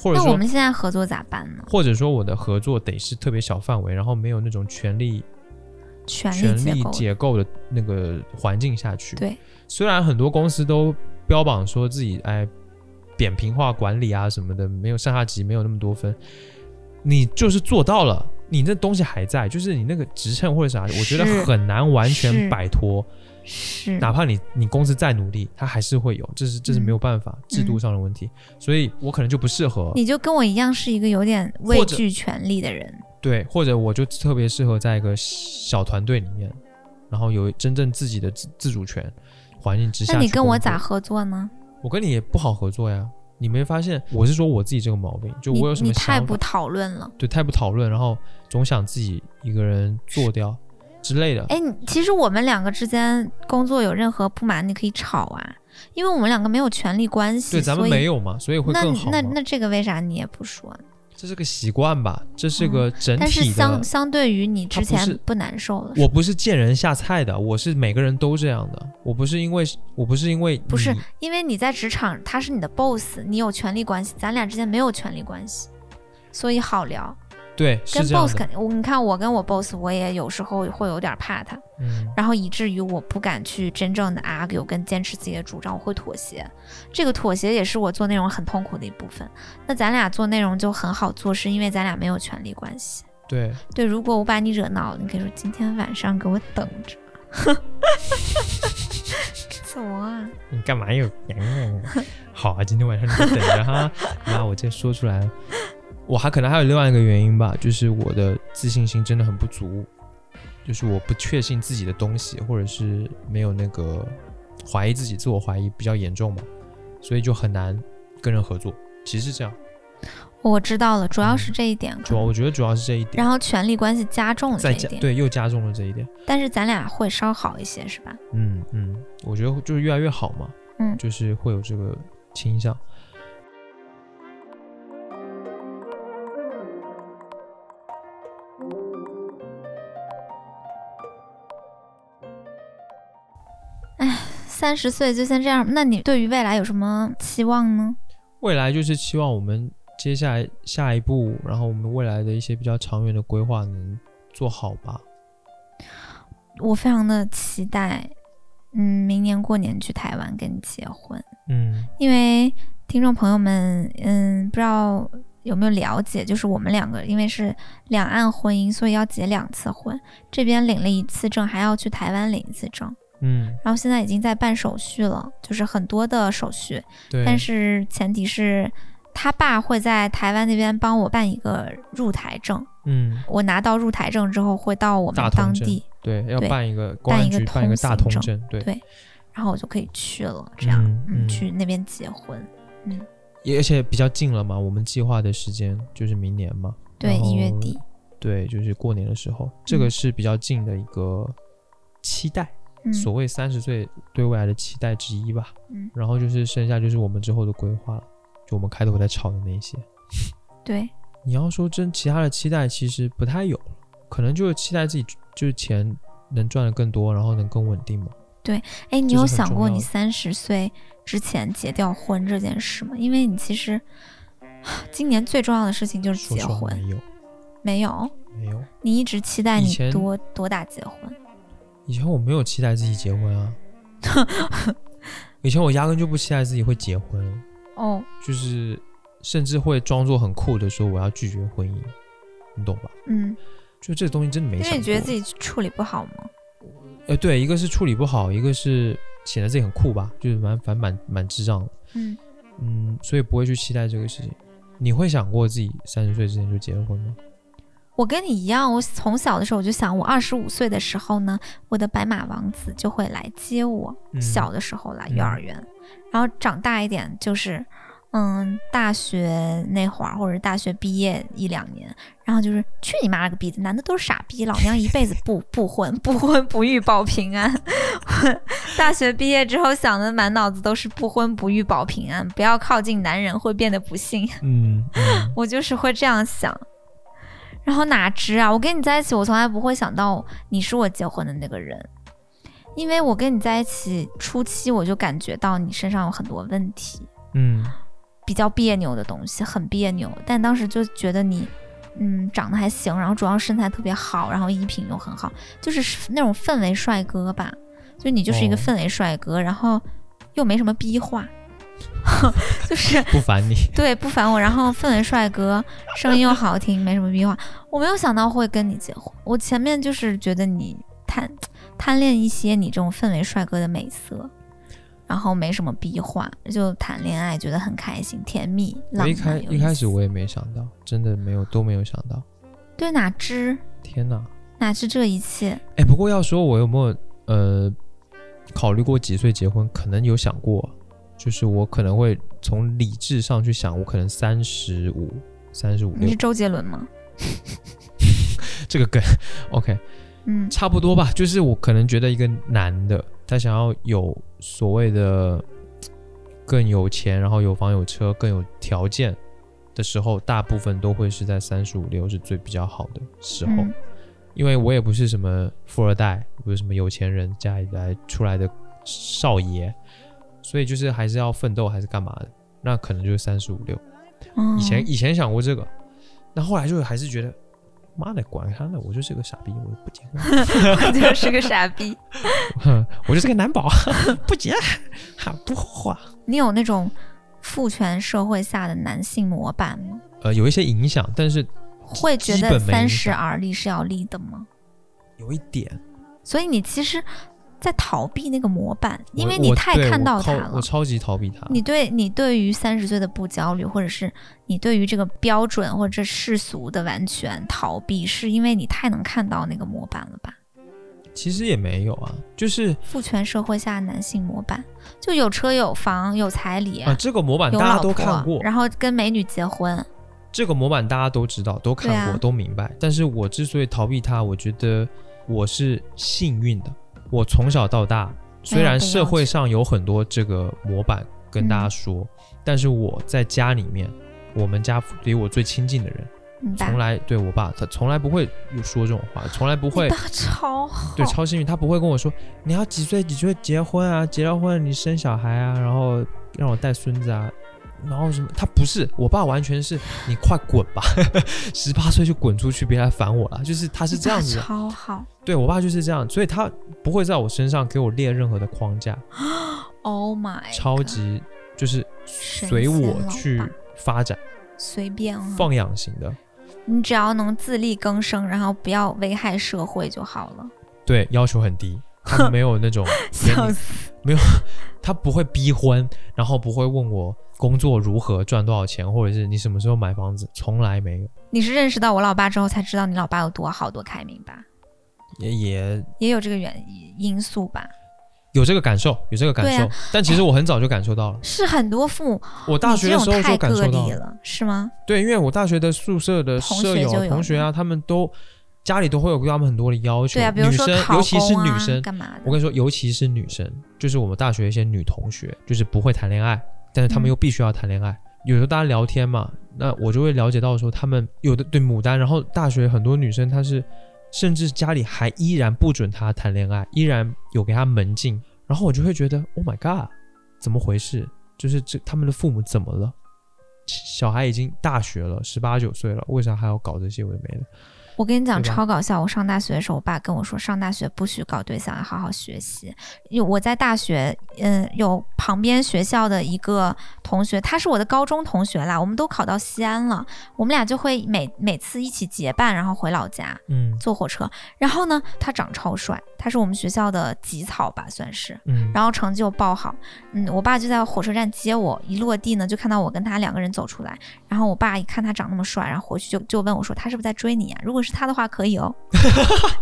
或者说那我们现在合作咋办呢？或者说我的合作得是特别小范围，然后没有那种权力权力。结构的那个环境下去。对，虽然很多公司都标榜说自己哎扁平化管理啊什么的，没有上下级，没有那么多分，你就是做到了，你那东西还在，就是你那个职称或者啥，我觉得很难完全摆脱。是，哪怕你你公司再努力，它还是会有，这是这是嗯没有办法，制度上的问题，所以我可能就不适合，你就跟我一样是一个有点畏惧权力的人。对，或者我就特别适合在一个小团队里面，然后有真正自己的自自主权环境之下。那你跟我咋？合作呢？我跟你也不好合作呀。你没发现？我是说我自己这个毛病，就我有什么你太不，讨论了。对，太不讨论，然后总想自己一个人做掉之类的。哎，你其实我们两个之间工作有任何不满，你可以吵啊，因为我们两个没有权利关系，对，咱们没有嘛，所以会那更好那。那那这个为啥你也不说呢？这是个习惯吧，这是个整嗯但是体。相相对于你之前不难受了，我不是见人下菜的，我是每个人都这样的。我不是因为我不是因为不是因为你在职场他是你的 boss，你有权利关系，咱俩之间没有权利关系，所以好聊。对跟 boss，肯定，我你看我跟我 boss，我也有时候会有点怕他，嗯，然后以至于我不敢去真正的 argue 跟坚持自己的主张，我会妥协。这个妥协也是我做内容很痛苦的一部分。那咱俩做内容就很好做，是因为咱俩没有权利关系。对，对，如果我把你惹恼了，你可以说今天晚上给我等着。怎么啊？你干嘛又？好啊，今天晚上你就等着哈。那我这说出来了，我还可能还有另外一个原因吧，就是我的自信心真的很不足，就是我不确信自己的东西，或者是没有那个怀疑自己，自我怀疑比较严重嘛，所以就很难跟人合作。其实是这样，我知道了，主要嗯是这一点。主要我觉得主要是这一点，然后权力关系加重了这一点，对又加重了这一点。但是咱俩会稍好一些，是吧？嗯嗯，我觉得就是越来越好嘛，嗯就是会有这个倾向。三十岁就先这样，那你对于未来有什么期望呢？未来就是期望我们接下来下一步，然后我们未来的一些比较长远的规划能做好吧。我非常的期待，嗯，明年过年去台湾跟你结婚，嗯因为听众朋友们，嗯，不知道有没有了解，就是我们两个因为是两岸婚姻，所以要结两次婚，这边领了一次证，还要去台湾领一次证，嗯，然后现在已经在办手续了，就是很多的手续，对。但是前提是他爸会在台湾那边帮我办一个入台证，嗯，我拿到入台证之后会到我们当地，对，要办一个公安办一个局办一个大通证，对，对然后我就可以去了，这样，嗯嗯去那边结婚，嗯。也而且比较近了嘛，我们计划的时间就是明年嘛，对，一月底，对，就是过年的时候，这个是比较近的一个期待，嗯，所谓三十岁对未来的期待之一吧。嗯，然后就是剩下就是我们之后的规划了，就我们开头在吵的那些。对，你要说真其他的期待，其实不太有了，可能就是期待自己就是钱能赚的更多，然后能更稳定嘛。对哎，你有想过你三十岁之前结掉婚这件事吗？因为你其实今年最重要的事情就是结婚，没有，没有，没有。你一直期待你多多大结婚？以前我没有期待自己结婚啊，以前我压根就不期待自己会结婚，哦，就是甚至会装作很酷的说我要拒绝婚姻，你懂吧？嗯，就这东西真的没。因为你觉得自己处理不好吗？呃，对，一个是处理不好，一个是显得自己很酷吧，就是蛮反蛮蛮智障的，嗯，嗯，所以不会去期待这个事情。你会想过自己三十岁之前就结了婚吗？我跟你一样，我从小的时候我就想，我二十五岁的时候呢，我的白马王子就会来接我。嗯小的时候来嗯幼儿园，然后长大一点就是，嗯，大学那会儿或者大学毕业一两年，然后就是去你妈了个逼的，男的都是傻逼，老娘一辈子不不婚，不婚不育保平安。大学毕业之后想的满脑子都是不婚不育保平安，不要靠近男人会变得不幸。嗯嗯 我就是会这样想。然后哪知啊，我跟你在一起，我从来不会想到你是我结婚的那个人，因为我跟你在一起初期，我就感觉到你身上有很多问题，嗯。比较别扭的东西，很别扭。但当时就觉得你，嗯，长得还行，然后主要身材特别好，然后衣品又很好，就是那种氛围帅哥吧。就你就是一个哦。氛围帅哥，然后又没什么逼话，就是不烦你。对，不烦我。然后氛围帅哥，声音又好听，没什么逼话。我没有想到会跟你结婚。我前面就是觉得你贪贪恋一些你这种氛围帅哥的美色，然后没什么逼话，就谈恋爱觉得很开心、甜蜜、浪漫。一开一开始我也没想到，真的没有都没有想到。对哪知天哪！哪知这一切，哎，不过要说我有没有呃考虑过几岁结婚，可能有想过，就是我可能会从理智上去想，我可能三十五、三十五你是周杰伦吗？这个梗，OK，嗯差不多吧。就是我可能觉得一个男的，他想要有所谓的更有钱，然后有房有车，更有条件的时候，大部分都会是在三十五六是最比较好的时候。嗯因为我也不是什么富二代，不是什么有钱人家里来出来的少爷，所以就是还是要奋斗，还是干嘛的？那可能就是三十五六。哦以前以前想过这个，那后来就还是觉得，妈的，管他呢，我就是个傻逼，我不结婚，我 就是个傻逼。我就是个男宝，不结，哈不花。你有那种父权社会下的男性模板吗？呃，有一些影响，但是会觉得三十而立是要立的吗？有一点，所以你其实，在逃避那个模板，因为你太看到他了我。超级逃避他。你对你对于三十岁的不焦虑，或者是你对于这个标准或者世俗的完全逃避，是因为你太能看到那个模板了吧？其实也没有啊，就是父权社会下男性模板，就有车有房有彩礼，啊，这个模板大家，都看过，然后跟美女结婚，这个模板大家都知道，都看过，啊都明白。但是我之所以逃避它，我觉得我是幸运的。我从小到大，虽然社会上有很多这个模板跟大家嗯说，但是我在家里面，我们家离我最亲近的人，从来对我爸，他从来不会有说这种话，从来不会你爸超好，对，超幸运，他不会跟我说你要几岁几岁结婚啊，结了婚你生小孩啊，然后让我带孙子啊，然后什么？他不是，我爸完全是你快滚吧，十八岁就滚出去，别来烦我了，就是他是这样子，超好。对我爸就是这样，所以他不会在我身上给我列任何的框架，Oh my，超级就是随我去发展，随便啊，放养型的，你只要能自力更生，然后不要危害社会就好了。对，要求很低，他没有那种 给你笑死！他不会逼婚，然后不会问我工作如何赚多少钱，或者是你什么时候买房子，从来没有，你是认识到我老爸之后才知道你老爸有多好多开明吧？也也也有这个原因素吧？有这个感受，有这个感受。啊但其实我很早就感受到了，是很多父母，我大学的时候就感受到了。了，是吗？对，因为我大学的宿舍的舍友、学同学啊，他们都家里都会有对他们很多的要求。对啊，比如女生，尤其是女生，干嘛的？我跟你说，尤其是女生，就是我们大学一些女同学，就是不会谈恋爱，但是她们嗯又必须要谈恋爱。有时候大家聊天嘛，那我就会了解到说，她们有的对牡丹，然后大学很多女生她是，甚至家里还依然不准他谈恋爱，依然有给他门禁，然后我就会觉得，Oh my god，怎么回事？就是这他们的父母怎么了？小孩已经大学了，十八九岁了，为啥还要搞这些有的没的？我跟你讲超搞笑，我上大学的时候，我爸跟我说，上大学不许搞对象，要好好学习。有我在大学，嗯，有旁边学校的一个同学，他是我的高中同学啦，我们都考到西安了，我们俩就会每每次一起结伴，然后回老家嗯坐火车。然后呢，他长超帅，他是我们学校的级草吧，算是。嗯，然后成绩又爆好，嗯，我爸就在火车站接我，一落地呢就看到我跟他两个人走出来，然后我爸一看他长那么帅，然后回去就就问我说他是不是在追你啊？如果是他的话可以哦，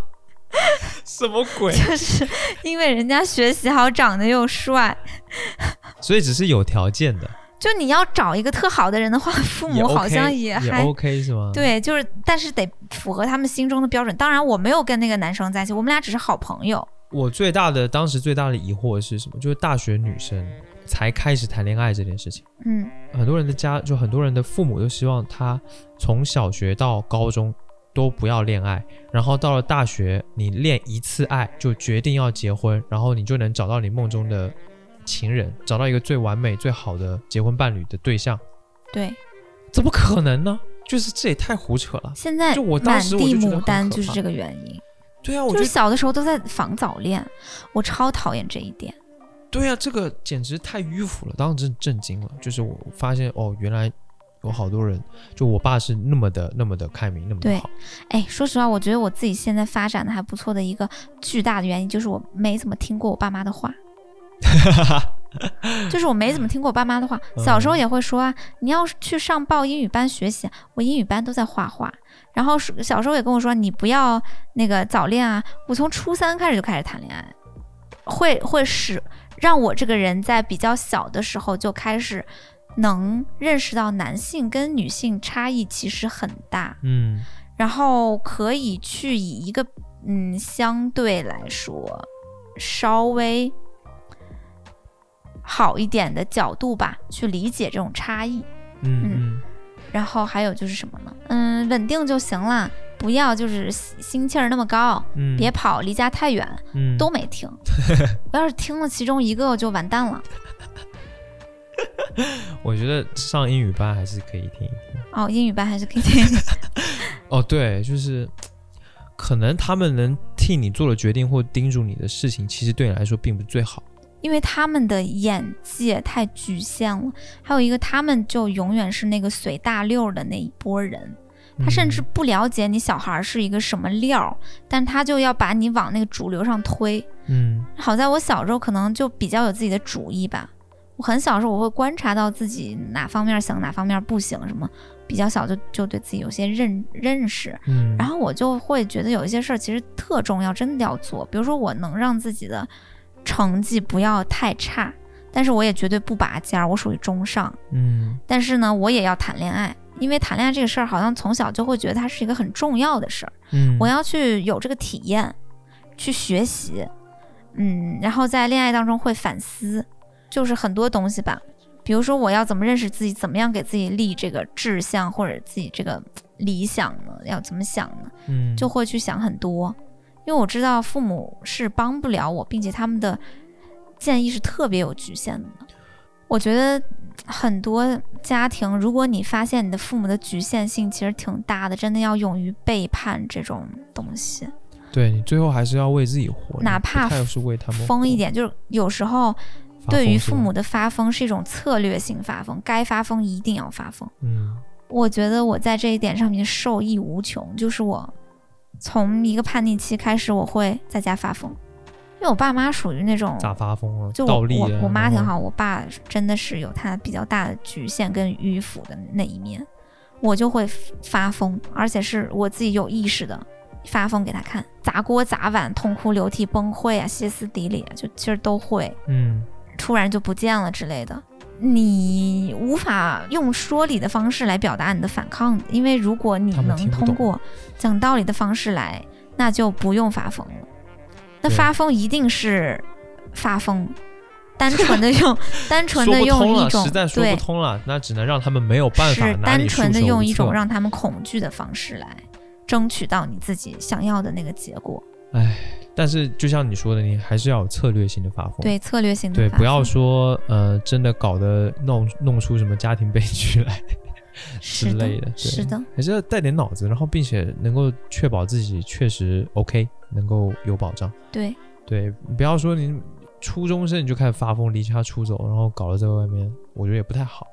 什么鬼？就是因为人家学习好，长得又帅，所以只是有条件的。就你要找一个特好的人的话，父也母好像也还 OK 是吗？，对，就是但是得符合他们心中的标准。当然我没有跟那个男生在一起，我们俩只是好朋友。我最大的当时最大的疑惑是什么？就是大学女生才开始谈恋爱这件事情，嗯，很多人的家就很多人的父母都希望他从小学到高中都不要恋爱，然后到了大学你恋一次爱就决定要结婚，然后你就能找到你梦中的情人，找到一个最完美最好的结婚伴侣的对象，对，怎么可能呢？就是这也太胡扯了。现在就我当满地牡丹就是这个原因。对啊，就是小的时候都在防早恋，我超讨厌这一点。对啊，这个简直太迂腐了，当时真震惊了。就是我发现哦，原来有好多人，就我爸是那么的那么的开明，那么的好。哎，说实话，我觉得我自己现在发展的还不错的一个巨大的原因，就是我没怎么听过我爸妈的话。就是我没怎么听过我爸妈的话，小时候也会说啊，你要是去上报英语班学习，我英语班都在画画。然后是小时候也跟我说，你不要那个早恋啊。我从初三开始就开始谈恋爱，会会使让我这个人在比较小的时候就开始能认识到男性跟女性差异其实很大，嗯然后可以去以一个嗯相对来说稍微好一点的角度吧，去理解这种差异。嗯嗯然后还有就是什么呢？嗯，稳定就行了，不要就是心心气儿那么高，嗯，别跑离家太远。嗯都没听，我要是听了其中一个，我就完蛋了。我觉得上英语班还是可以听一听。哦，英语班还是可以听。哦，对，就是可能他们能替你做的决定或叮嘱你的事情，其实对你来说并不是最好。因为他们的眼界太局限了，还有一个，他们就永远是那个随大溜儿的那一波人，他甚至嗯不了解你小孩儿是一个什么料儿，但他就要把你往那个主流上推。嗯好在我小时候可能就比较有自己的主意吧，我很小时候我会观察到自己哪方面行，哪方面不行，什么比较小就就对自己有些认认识，嗯，然后我就会觉得有一些事儿其实特重要，真的要做。比如说，我能让自己的成绩不要太差，但是我也绝对不拔尖儿，我属于中上。嗯但是呢，我也要谈恋爱，因为谈恋爱这个事儿，好像从小就会觉得它是一个很重要的事儿。嗯，我要去有这个体验，去学习，嗯，然后在恋爱当中会反思，就是很多东西吧。比如说，我要怎么认识自己，怎么样给自己立这个志向或者自己这个理想呢？要怎么想呢？嗯就会去想很多，因为我知道父母是帮不了我，并且他们的建议是特别有局限的。我觉得很多家庭，如果你发现你的父母的局限性其实挺大的，真的要勇于背叛这种东西，对你最后还是要为自己活，哪怕太是为他们疯一点。就是有时候对于父母的发疯是一种策略性发疯，该发疯一定要发疯。嗯我觉得我在这一点上面受益无穷，就是我从一个叛逆期开始，我会在家发疯，因为我爸妈属于那种咋发疯了？就我我我妈挺好，我爸真的是有他比较大的局限跟迂腐的那一面，我就会发疯，而且是我自己有意识的发疯给他看，砸锅砸碗、痛哭流涕、崩溃啊、歇斯底里啊，就其实都会，嗯。突然就不见了之类的。你无法用说理的方式来表达你的反抗，因为如果你能通过讲道理的方式来，那就不用发疯了。那发疯一定是发疯，单纯的用 单纯说的用一种实在说不对，通了，那只能让他们没有办法是单纯的用一种让他们恐惧的方式来争取到你自己想要的那个结果。但是就像你说的，你还是要有策略性的发疯。对，策略性的对，不要说呃，真的搞得弄弄出什么家庭悲剧来 之类的。对是的，还是要带点脑子，然后并且能够确保自己确实 OK，能够有保障。对，对，不要说你初中生你就开始发疯，离家出走，然后搞得在外面，我觉得也不太好。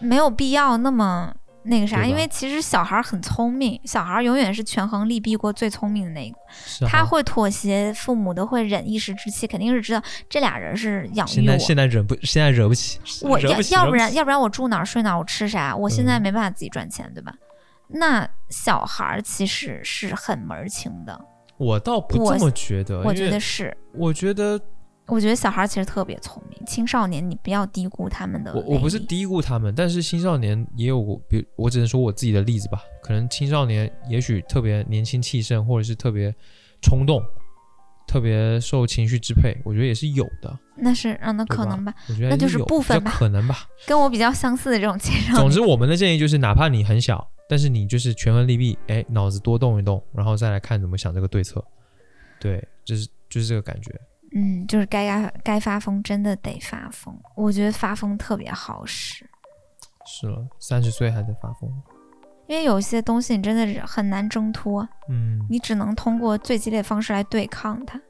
没有必要那么那个啥，因为其实小孩儿很聪明，小孩儿永远是权衡利弊过最聪明的那个，啊他会妥协，父母都会忍一时之气，肯定是知道这俩人是养育我。现在现在惹不现在惹不起，我要惹不起，要不然要不然我住哪儿睡哪儿，我吃啥？我现在嗯没办法自己赚钱，对吧？那小孩儿其实是很门儿清的，我倒不这么觉得，我觉得是。我觉得我觉得小孩其实特别聪明，青少年你不要低估他们的我我不是低估他们，但是青少年也有，比如我只能说我自己的例子吧，可能青少年也许特别年轻气盛，或者是特别冲动，特别受情绪支配，我觉得也是有的，那是嗯，那可能吧，我觉得那就是部分吧可能吧。跟我比较相似的这种青少年。总之，我们的建议就是，哪怕你很小，但是你就是权衡利弊，哎，脑子多动一动，然后再来看怎么想这个对策。对，就是就是这个感觉。嗯，就是该该该发疯，真的得发疯。我觉得发疯特别好使，是了，三十岁还在发疯。因为有些东西你真的是很难挣脱，嗯，你只能通过最激烈的方式来对抗它，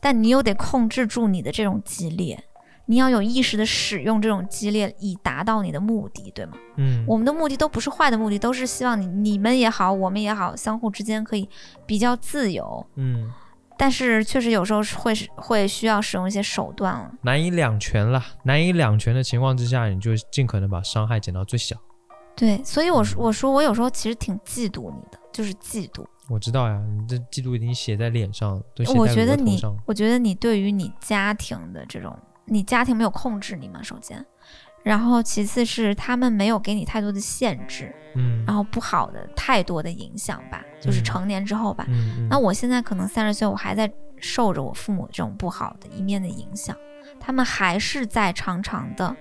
但你又得控制住你的这种激烈，你要有意识的使用这种激烈，以达到你的目的，对吗？嗯，我们的目的都不是坏的目的，都是希望你你们也好，我们也好，相互之间可以比较自由。嗯，但是确实有时候是会是会需要使用一些手段了。难以两全了。难以两全的情况之下，你就尽可能把伤害减到最小。对，所以我说嗯我说我有时候其实挺嫉妒你的，就是嫉妒。我知道呀，你这嫉妒已经写在脸上，都写我在觉得你我觉得你对于你家庭的这种，你家庭没有控制你吗，首先，然后其次是他们没有给你太多的限制，嗯然后不好的太多的影响吧，就是嗯成年之后吧。那我现在可能三十岁，我还在受着我父母这种不好的一面的影响，他们还是在常常的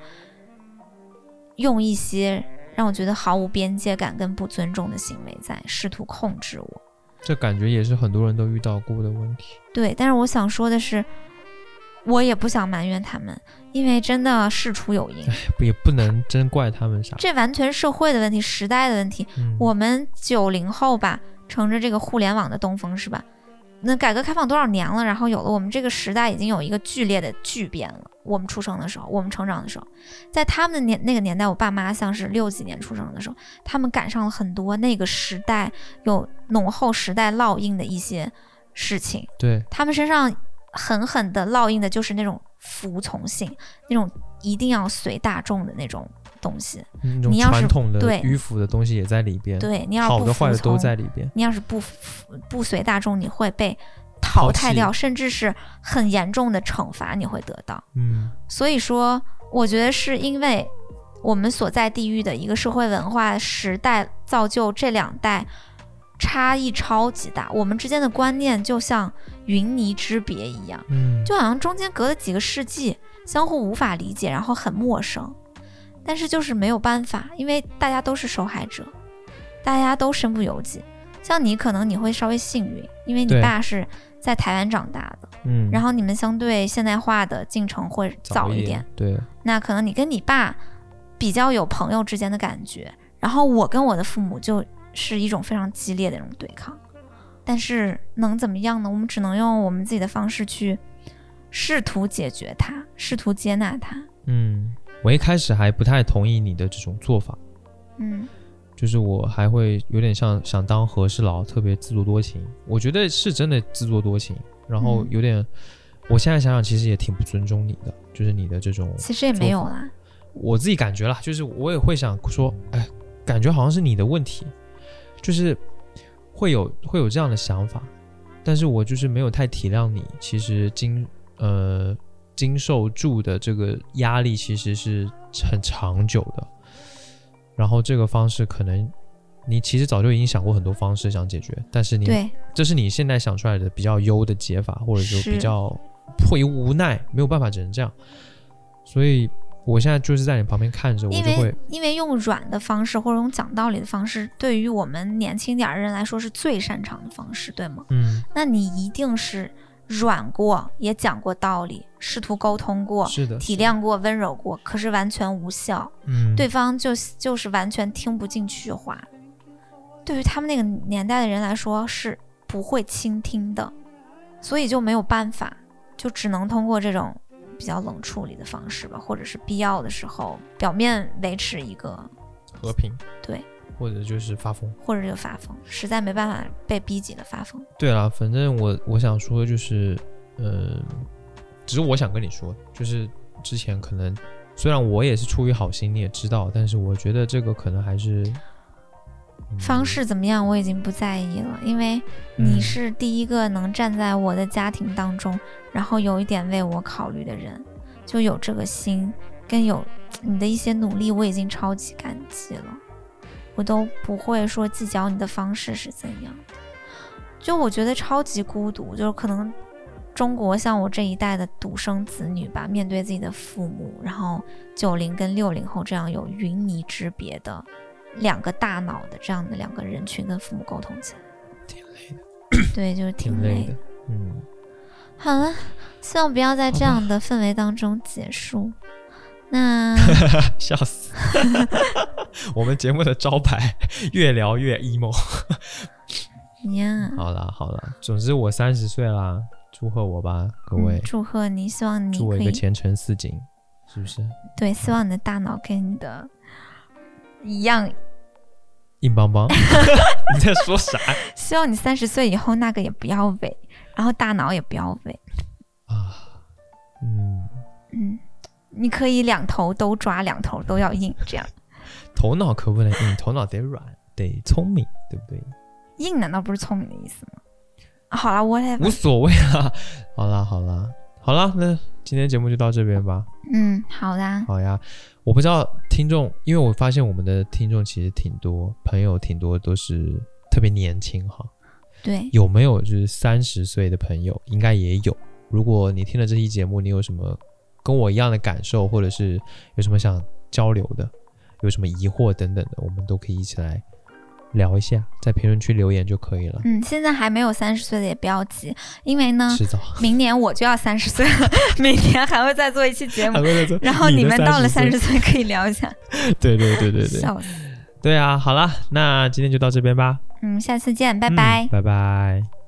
用一些让我觉得毫无边界感跟不尊重的行为在试图控制我。这感觉也是很多人都遇到过的问题。对，但是我想说的是，我也不想埋怨他们，因为真的事出有因，不也不能真怪他们啥。这完全社会的问题、时代的问题。嗯我们九零后吧，乘着这个互联网的东风是吧？那改革开放多少年了？然后有了我们这个时代已经有一个剧烈的巨变了。我们出生的时候，我们成长的时候，在他们的年那个年代，我爸妈像是六几年出生的时候，他们赶上了很多那个时代有浓厚时代烙印的一些事情。对，他们身上狠狠的烙印的就是那种服从性，那种一定要随大众的那种东西。那种你要是传统的对迂腐的东西也在里边，对你要好的坏的都从，在里边。你要是不服不随大众，你会被淘汰掉，甚至是很严重的惩罚，你会得到。嗯所以说，我觉得是因为我们所在地域的一个社会文化时代造就这两代差异超级大，我们之间的观念就像云泥之别一样。嗯，就好像中间隔了几个世纪，相互无法理解，然后很陌生。但是就是没有办法，因为大家都是受害者，大家都身不由己。像你可能你会稍微幸运，因为你爸是在台湾长大的，嗯，然后你们相对现代化的进程会早一一点。，对，那可能你跟你爸比较有朋友之间的感觉，然后我跟我的父母就是一种非常激烈的那种对抗。但是能怎么样呢？我们只能用我们自己的方式去试图解决它，试图接纳它。嗯，我一开始还不太同意你的这种做法，嗯就是我还会有点像想当和事佬，特别自作多情。我觉得是真的自作多情，然后嗯有点，我现在想想其实也挺不尊重你的，就是你的这种，其实也没有啦。我自己感觉啦，就是我也会想说，哎，感觉好像是你的问题，就是会有会有这样的想法，但是我就是没有太体谅你，其实经呃经受住的这个压力其实是很长久的，然后这个方式可能你其实早就已经想过很多方式想解决，但是你对，这是你现在想出来的比较优的解法，或者说比较迫于无奈没有办法只能这样，所以我现在就是在你旁边看着，我因就会为因为用软的方式或者用讲道理的方式，对于我们年轻点儿的人来说是最擅长的方式，对吗？嗯那你一定是软过，也讲过道理，试图沟通过，是的体谅过、温柔过，可是完全无效，嗯对方就就是完全听不进去话。对于他们那个年代的人来说是不会倾听的，所以就没有办法，就只能通过这种比较冷处理的方式吧，或者是必要的时候表面维持一个，和平对，或者就是发疯。或者就发疯，实在没办法被逼急了发疯。对了，反正我我想说就是，呃，只是我想跟你说，就是之前可能虽然我也是出于好心，你也知道，但是我觉得这个可能还是、嗯方式怎么样，我已经不在意了，因为你嗯。是第一个能站在我的家庭当中，然后有一点为我考虑的人，就有这个心，跟有你的一些努力，我已经超级感激了。我都不会说计较你的方式是怎样的，就我觉得超级孤独，就是可能中国像我这一代的独生子女吧，面对自己的父母，然后九零跟六零后这样有云泥之别的两个大脑的这样的两个人群跟父母沟通起来，挺累的，对，就是累挺累的。嗯，好了，希望不要在这样的氛围当中结束。那 笑死！我们节目的招牌越聊越 emo。呀，好啦好啦，总之我三十岁啦，祝贺我吧，各位嗯，祝贺你，希望你祝我一个前程似锦。是不是？对，希望你的大脑跟你的一样，硬邦邦？你在说啥希望你三十岁以后那个也不要萎，然后大脑也不要萎。啊？嗯，嗯，你可以两头都抓，两头都要硬，这样 头脑可不能硬，头脑得软，得聪明，对不对？硬难道不是聪明的意思吗？啊好了，whatever，无所谓啦。好啦，好啦，好啦，那今天节目就到这边吧。嗯，好啦，好呀，我不知道听众，因为我发现我们的听众其实挺多，朋友挺多，都是特别年轻哈。对，有没有就是三十岁的朋友？应该也有。如果你听了这期节目，你有什么跟我一样的感受，或者是有什么想交流的，有什么疑惑等等的，我们都可以一起来聊一下，在评论区留言就可以了。嗯，现在还没有三十岁的也不要急，因为呢，迟早明年我就要三十岁了，明年还会再做一期节目然后你们到了三十岁，可以聊一下，对对对对对，笑死。对啊，好了，那今天就到这边吧，嗯，下次见，拜嗯拜。拜拜。